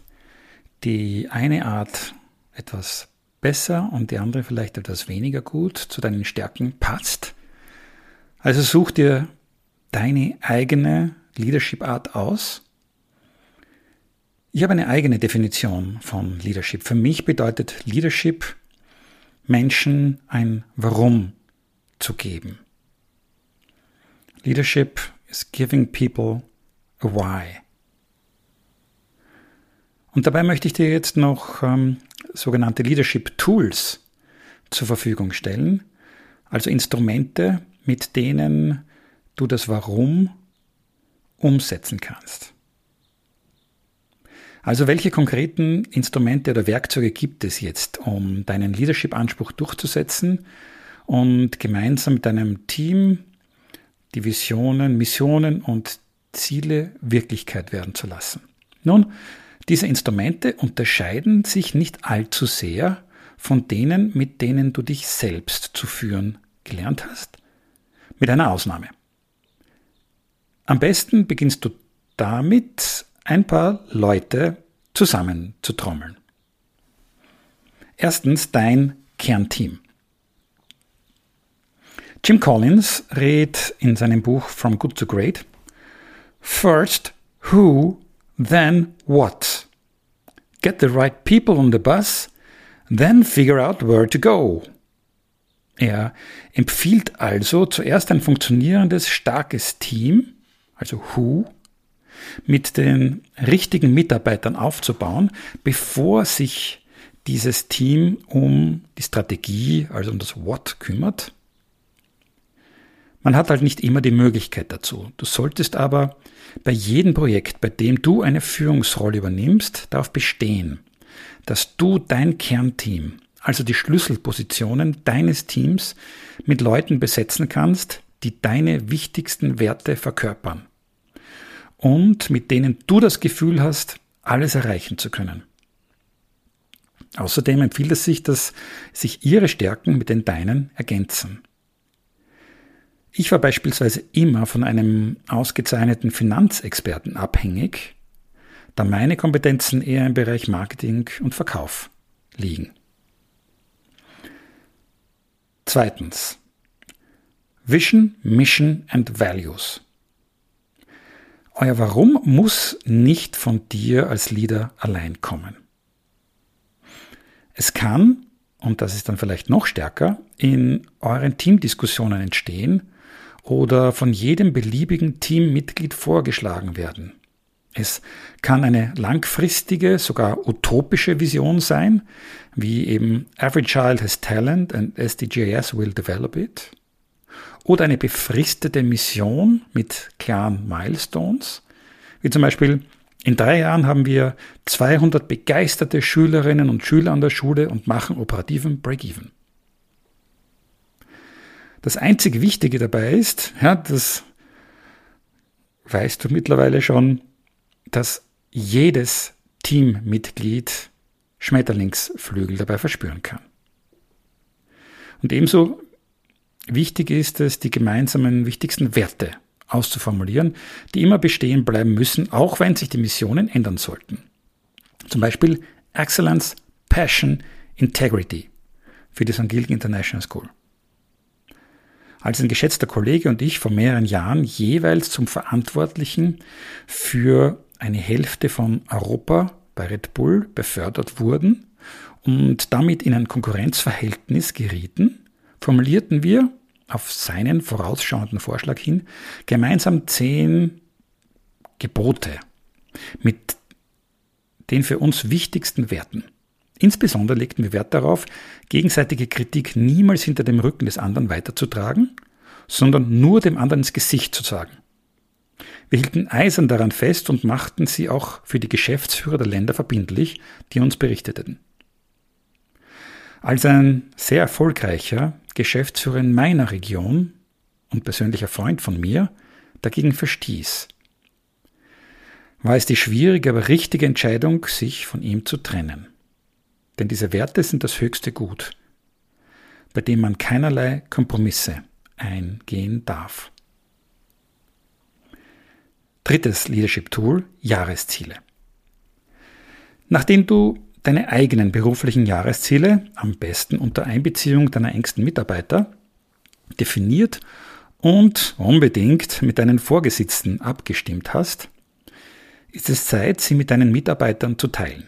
die eine Art etwas besser und die andere vielleicht etwas weniger gut zu deinen Stärken passt. Also such dir deine eigene Leadership-Art aus. Ich habe eine eigene Definition von Leadership. Für mich bedeutet Leadership, Menschen ein Warum zu geben. Leadership is giving people a why. Und dabei möchte ich dir jetzt noch ähm, sogenannte Leadership Tools zur Verfügung stellen, also Instrumente, mit denen du das Warum umsetzen kannst. Also welche konkreten Instrumente oder Werkzeuge gibt es jetzt, um deinen Leadership-Anspruch durchzusetzen und gemeinsam mit deinem Team die Visionen, Missionen und Ziele Wirklichkeit werden zu lassen. Nun, diese Instrumente unterscheiden sich nicht allzu sehr von denen, mit denen du dich selbst zu führen gelernt hast, mit einer Ausnahme. Am besten beginnst du damit, ein paar Leute zusammenzutrommeln. Erstens dein Kernteam. Jim Collins rät in seinem Buch From Good to Great First, who, then what. Get the right people on the bus, then figure out where to go. Er empfiehlt also zuerst ein funktionierendes, starkes Team, also Who, mit den richtigen Mitarbeitern aufzubauen, bevor sich dieses Team um die Strategie, also um das What kümmert. Man hat halt nicht immer die Möglichkeit dazu. Du solltest aber bei jedem Projekt, bei dem du eine Führungsrolle übernimmst, darauf bestehen, dass du dein Kernteam, also die Schlüsselpositionen deines Teams mit Leuten besetzen kannst, die deine wichtigsten Werte verkörpern und mit denen du das Gefühl hast, alles erreichen zu können. Außerdem empfiehlt es sich, dass sich ihre Stärken mit den deinen ergänzen. Ich war beispielsweise immer von einem ausgezeichneten Finanzexperten abhängig, da meine Kompetenzen eher im Bereich Marketing und Verkauf liegen. Zweitens. Vision, Mission and Values. Euer Warum muss nicht von dir als Leader allein kommen. Es kann, und das ist dann vielleicht noch stärker, in euren Teamdiskussionen entstehen oder von jedem beliebigen Teammitglied vorgeschlagen werden. Es kann eine langfristige, sogar utopische Vision sein, wie eben Every Child has Talent and SDGs will develop it. Oder eine befristete Mission mit klaren Milestones, wie zum Beispiel in drei Jahren haben wir 200 begeisterte Schülerinnen und Schüler an der Schule und machen operativen Break-Even. Das einzige Wichtige dabei ist, ja, das weißt du mittlerweile schon, dass jedes Teammitglied Schmetterlingsflügel dabei verspüren kann. Und ebenso wichtig ist es, die gemeinsamen wichtigsten Werte auszuformulieren, die immer bestehen bleiben müssen, auch wenn sich die Missionen ändern sollten. Zum Beispiel Excellence, Passion, Integrity für die St. Gilgen International School. Als ein geschätzter Kollege und ich vor mehreren Jahren jeweils zum Verantwortlichen für eine Hälfte von Europa bei Red Bull befördert wurden und damit in ein Konkurrenzverhältnis gerieten, formulierten wir auf seinen vorausschauenden Vorschlag hin gemeinsam zehn Gebote mit den für uns wichtigsten Werten. Insbesondere legten wir Wert darauf, gegenseitige Kritik niemals hinter dem Rücken des anderen weiterzutragen, sondern nur dem anderen ins Gesicht zu sagen. Wir hielten eisern daran fest und machten sie auch für die Geschäftsführer der Länder verbindlich, die uns berichteten. Als ein sehr erfolgreicher Geschäftsführer in meiner Region und persönlicher Freund von mir dagegen verstieß, war es die schwierige, aber richtige Entscheidung, sich von ihm zu trennen. Denn diese Werte sind das höchste Gut, bei dem man keinerlei Kompromisse eingehen darf. Drittes Leadership Tool, Jahresziele. Nachdem du deine eigenen beruflichen Jahresziele, am besten unter Einbeziehung deiner engsten Mitarbeiter, definiert und unbedingt mit deinen Vorgesetzten abgestimmt hast, ist es Zeit, sie mit deinen Mitarbeitern zu teilen.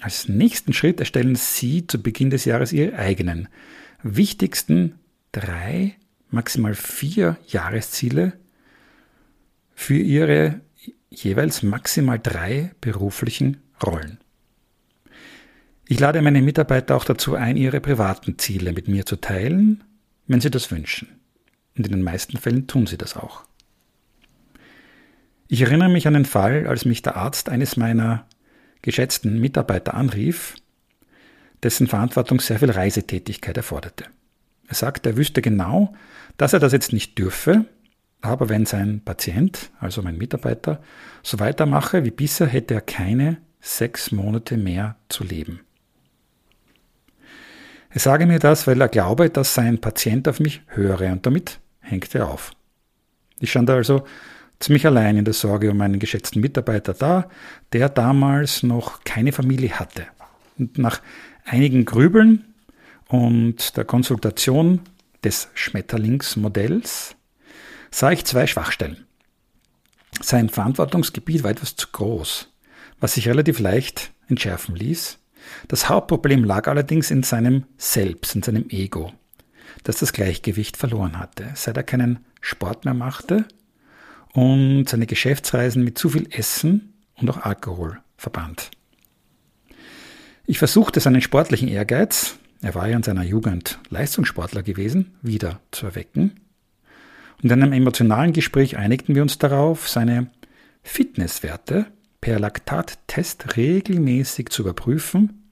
Als nächsten Schritt erstellen sie zu Beginn des Jahres ihre eigenen, wichtigsten drei, maximal vier Jahresziele für ihre jeweils maximal drei beruflichen Rollen. Ich lade meine Mitarbeiter auch dazu ein, ihre privaten Ziele mit mir zu teilen, wenn sie das wünschen. Und in den meisten Fällen tun sie das auch. Ich erinnere mich an den Fall, als mich der Arzt eines meiner geschätzten Mitarbeiter anrief, dessen Verantwortung sehr viel Reisetätigkeit erforderte. Er sagte, er wüsste genau, dass er das jetzt nicht dürfe, aber wenn sein Patient, also mein Mitarbeiter, so weitermache wie bisher, hätte er keine sechs Monate mehr zu leben. Er sage mir das, weil er glaube, dass sein Patient auf mich höre und damit hängt er auf. Ich stand also ziemlich allein in der Sorge um meinen geschätzten Mitarbeiter da, der damals noch keine Familie hatte. Und nach einigen Grübeln und der Konsultation des Schmetterlingsmodells sah ich zwei Schwachstellen. Sein Verantwortungsgebiet war etwas zu groß, was sich relativ leicht entschärfen ließ. Das Hauptproblem lag allerdings in seinem Selbst, in seinem Ego. dass das Gleichgewicht verloren hatte, seit er keinen Sport mehr machte und seine Geschäftsreisen mit zu viel Essen und auch Alkohol verband. Ich versuchte seinen sportlichen Ehrgeiz, er war ja in seiner Jugend Leistungssportler gewesen, wieder zu erwecken. Und in einem emotionalen Gespräch einigten wir uns darauf, seine Fitnesswerte per Laktattest regelmäßig zu überprüfen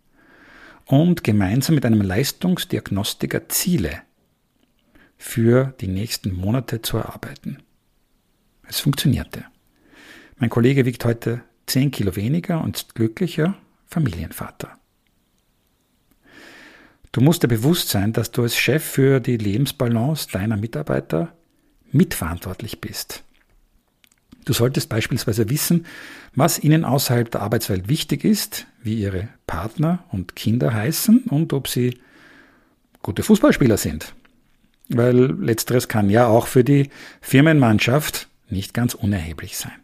und gemeinsam mit einem Leistungsdiagnostiker Ziele für die nächsten Monate zu erarbeiten. Es funktionierte. Mein Kollege wiegt heute 10 Kilo weniger und ist glücklicher Familienvater. Du musst dir bewusst sein, dass du als Chef für die Lebensbalance deiner Mitarbeiter mitverantwortlich bist. Du solltest beispielsweise wissen, was ihnen außerhalb der Arbeitswelt wichtig ist, wie ihre Partner und Kinder heißen und ob sie gute Fußballspieler sind. Weil letzteres kann ja auch für die Firmenmannschaft nicht ganz unerheblich sein.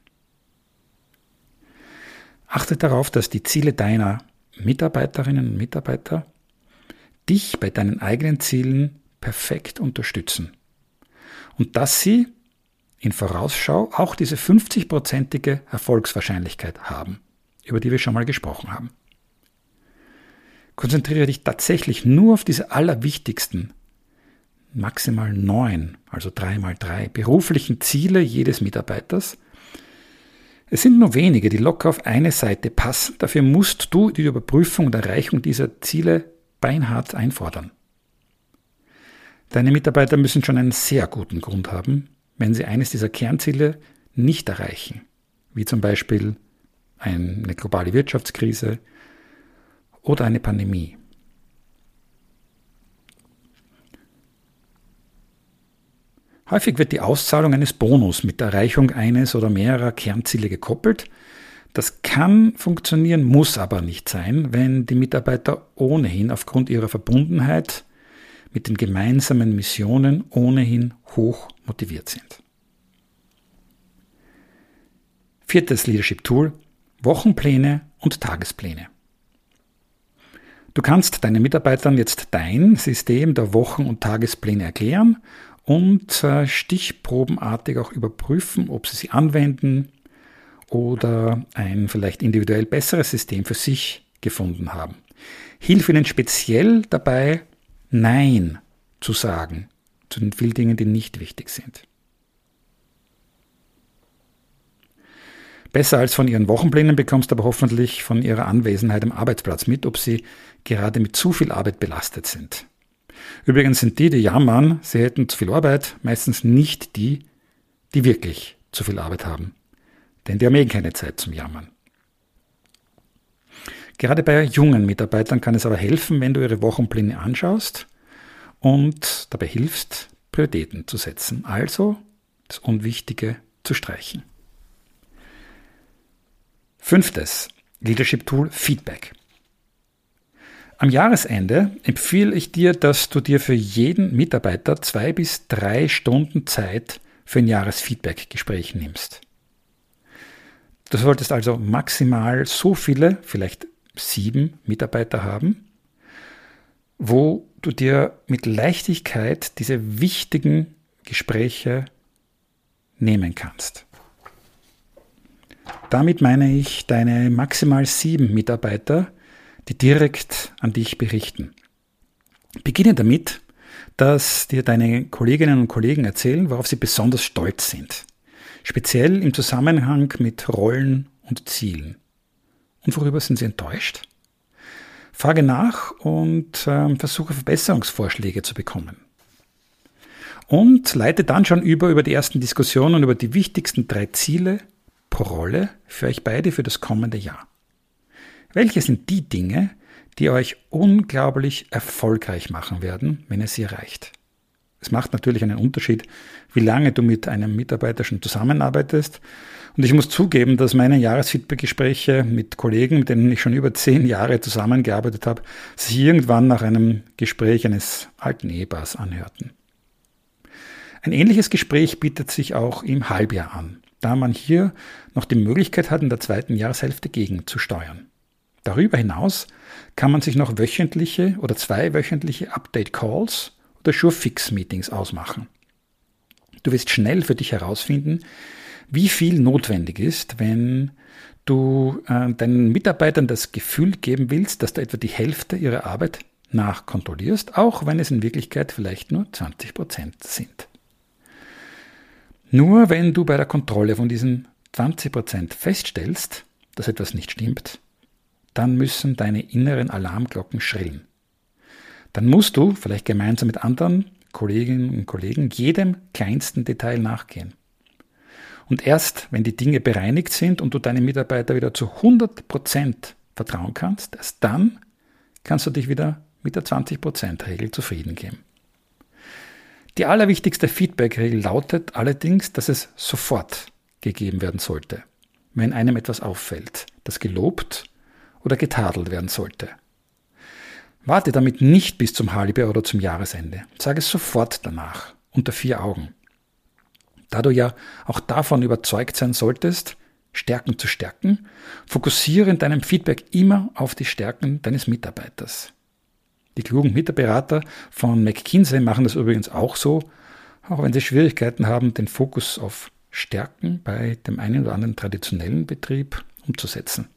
Achte darauf, dass die Ziele deiner Mitarbeiterinnen und Mitarbeiter dich bei deinen eigenen Zielen perfekt unterstützen. Und dass sie in Vorausschau auch diese 50-prozentige Erfolgswahrscheinlichkeit haben, über die wir schon mal gesprochen haben. Konzentriere dich tatsächlich nur auf diese allerwichtigsten, maximal neun, also drei mal drei beruflichen Ziele jedes Mitarbeiters. Es sind nur wenige, die locker auf eine Seite passen. Dafür musst du die Überprüfung und Erreichung dieser Ziele beinhart einfordern. Deine Mitarbeiter müssen schon einen sehr guten Grund haben, wenn sie eines dieser Kernziele nicht erreichen, wie zum Beispiel eine globale Wirtschaftskrise oder eine Pandemie. Häufig wird die Auszahlung eines Bonus mit der Erreichung eines oder mehrerer Kernziele gekoppelt, das kann funktionieren, muss aber nicht sein, wenn die Mitarbeiter ohnehin aufgrund ihrer Verbundenheit mit den gemeinsamen Missionen ohnehin hoch motiviert sind. Viertes Leadership Tool, Wochenpläne und Tagespläne. Du kannst deinen Mitarbeitern jetzt dein System der Wochen- und Tagespläne erklären und äh, stichprobenartig auch überprüfen, ob sie sie anwenden, oder ein vielleicht individuell besseres System für sich gefunden haben. Hilf ihnen speziell dabei, Nein zu sagen zu den vielen Dingen, die nicht wichtig sind. Besser als von ihren Wochenplänen bekommst du aber hoffentlich von ihrer Anwesenheit am Arbeitsplatz mit, ob sie gerade mit zu viel Arbeit belastet sind. Übrigens sind die, die jammern, sie hätten zu viel Arbeit, meistens nicht die, die wirklich zu viel Arbeit haben denn die haben eh keine Zeit zum Jammern. Gerade bei jungen Mitarbeitern kann es aber helfen, wenn du ihre Wochenpläne anschaust und dabei hilfst, Prioritäten zu setzen, also das Unwichtige zu streichen. Fünftes Leadership Tool Feedback. Am Jahresende empfehle ich dir, dass du dir für jeden Mitarbeiter zwei bis drei Stunden Zeit für ein Jahresfeedback-Gespräch nimmst. Du solltest also maximal so viele, vielleicht sieben Mitarbeiter haben, wo du dir mit Leichtigkeit diese wichtigen Gespräche nehmen kannst. Damit meine ich deine maximal sieben Mitarbeiter, die direkt an dich berichten. Beginne damit, dass dir deine Kolleginnen und Kollegen erzählen, worauf sie besonders stolz sind speziell im Zusammenhang mit Rollen und Zielen. Und worüber sind Sie enttäuscht? Frage nach und äh, versuche Verbesserungsvorschläge zu bekommen. Und leite dann schon über über die ersten Diskussionen über die wichtigsten drei Ziele pro Rolle für euch beide für das kommende Jahr. Welche sind die Dinge, die euch unglaublich erfolgreich machen werden, wenn ihr sie erreicht? Es macht natürlich einen Unterschied, wie lange du mit einem Mitarbeiter schon zusammenarbeitest. Und ich muss zugeben, dass meine Jahresfeedbackgespräche mit Kollegen, mit denen ich schon über zehn Jahre zusammengearbeitet habe, sich irgendwann nach einem Gespräch eines alten Ehepaars anhörten. Ein ähnliches Gespräch bietet sich auch im Halbjahr an, da man hier noch die Möglichkeit hat, in der zweiten Jahreshälfte gegenzusteuern. Darüber hinaus kann man sich noch wöchentliche oder zwei wöchentliche Update-Calls oder Sure-Fix-Meetings ausmachen. Du wirst schnell für dich herausfinden, wie viel notwendig ist, wenn du äh, deinen Mitarbeitern das Gefühl geben willst, dass du etwa die Hälfte ihrer Arbeit nachkontrollierst, auch wenn es in Wirklichkeit vielleicht nur 20 Prozent sind. Nur wenn du bei der Kontrolle von diesen 20 Prozent feststellst, dass etwas nicht stimmt, dann müssen deine inneren Alarmglocken schrillen. Dann musst du, vielleicht gemeinsam mit anderen Kolleginnen und Kollegen, jedem kleinsten Detail nachgehen. Und erst wenn die Dinge bereinigt sind und du deinem Mitarbeiter wieder zu 100 Prozent vertrauen kannst, erst dann kannst du dich wieder mit der 20%-Regel zufrieden geben. Die allerwichtigste Feedback-Regel lautet allerdings, dass es sofort gegeben werden sollte, wenn einem etwas auffällt, das gelobt oder getadelt werden sollte. Warte damit nicht bis zum Halbjahr oder zum Jahresende. Sag es sofort danach, unter vier Augen. Da du ja auch davon überzeugt sein solltest, Stärken zu stärken, fokussiere in deinem Feedback immer auf die Stärken deines Mitarbeiters. Die klugen Mitarbeiter von McKinsey machen das übrigens auch so, auch wenn sie Schwierigkeiten haben, den Fokus auf Stärken bei dem einen oder anderen traditionellen Betrieb umzusetzen.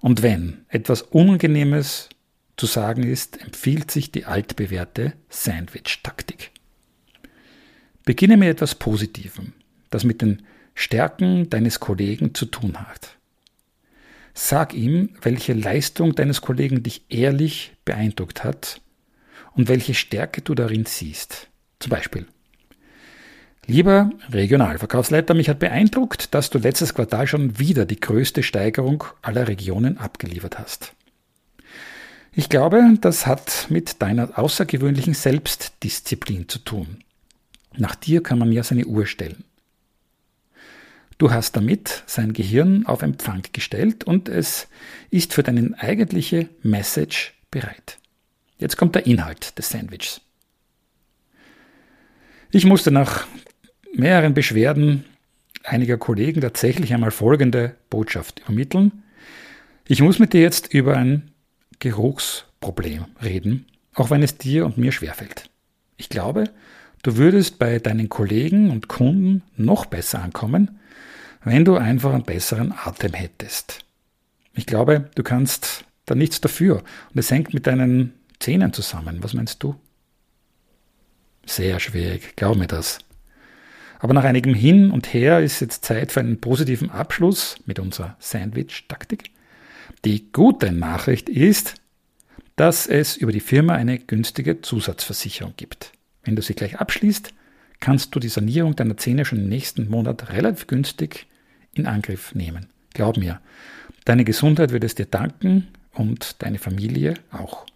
Und wenn etwas Unangenehmes zu sagen ist, empfiehlt sich die altbewährte Sandwich-Taktik. Beginne mit etwas Positivem, das mit den Stärken deines Kollegen zu tun hat. Sag ihm, welche Leistung deines Kollegen dich ehrlich beeindruckt hat und welche Stärke du darin siehst. Zum Beispiel. Lieber Regionalverkaufsleiter, mich hat beeindruckt, dass du letztes Quartal schon wieder die größte Steigerung aller Regionen abgeliefert hast. Ich glaube, das hat mit deiner außergewöhnlichen Selbstdisziplin zu tun. Nach dir kann man ja seine Uhr stellen. Du hast damit sein Gehirn auf Empfang gestellt und es ist für deine eigentliche Message bereit. Jetzt kommt der Inhalt des Sandwichs. Ich musste nach mehreren Beschwerden einiger Kollegen tatsächlich einmal folgende Botschaft übermitteln. Ich muss mit dir jetzt über ein Geruchsproblem reden, auch wenn es dir und mir schwerfällt. Ich glaube, du würdest bei deinen Kollegen und Kunden noch besser ankommen, wenn du einfach einen besseren Atem hättest. Ich glaube, du kannst da nichts dafür. Und es hängt mit deinen Zähnen zusammen. Was meinst du? Sehr schwierig, glaub mir das. Aber nach einigem Hin und Her ist jetzt Zeit für einen positiven Abschluss mit unserer Sandwich-Taktik. Die gute Nachricht ist, dass es über die Firma eine günstige Zusatzversicherung gibt. Wenn du sie gleich abschließt, kannst du die Sanierung deiner Zähne schon im nächsten Monat relativ günstig in Angriff nehmen. Glaub mir, deine Gesundheit wird es dir danken und deine Familie auch.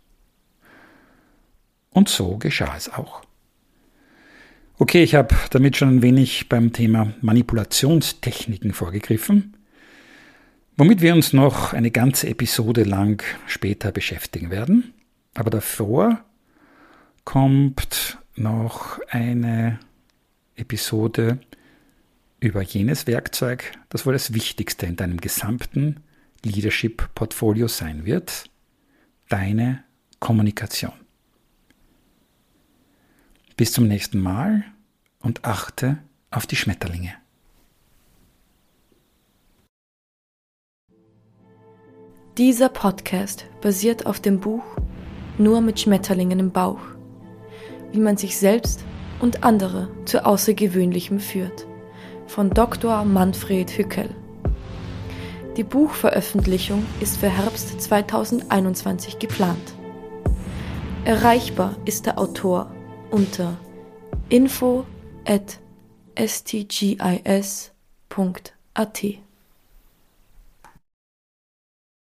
Und so geschah es auch. Okay, ich habe damit schon ein wenig beim Thema Manipulationstechniken vorgegriffen, womit wir uns noch eine ganze Episode lang später beschäftigen werden. Aber davor kommt noch eine Episode über jenes Werkzeug, das wohl das Wichtigste in deinem gesamten Leadership-Portfolio sein wird, deine Kommunikation. Bis zum nächsten Mal und achte auf die Schmetterlinge. Dieser Podcast basiert auf dem Buch Nur mit Schmetterlingen im Bauch, wie man sich selbst und andere zu Außergewöhnlichem führt von Dr. Manfred Hückel. Die Buchveröffentlichung ist für Herbst 2021 geplant. Erreichbar ist der Autor unter info at stgis.at.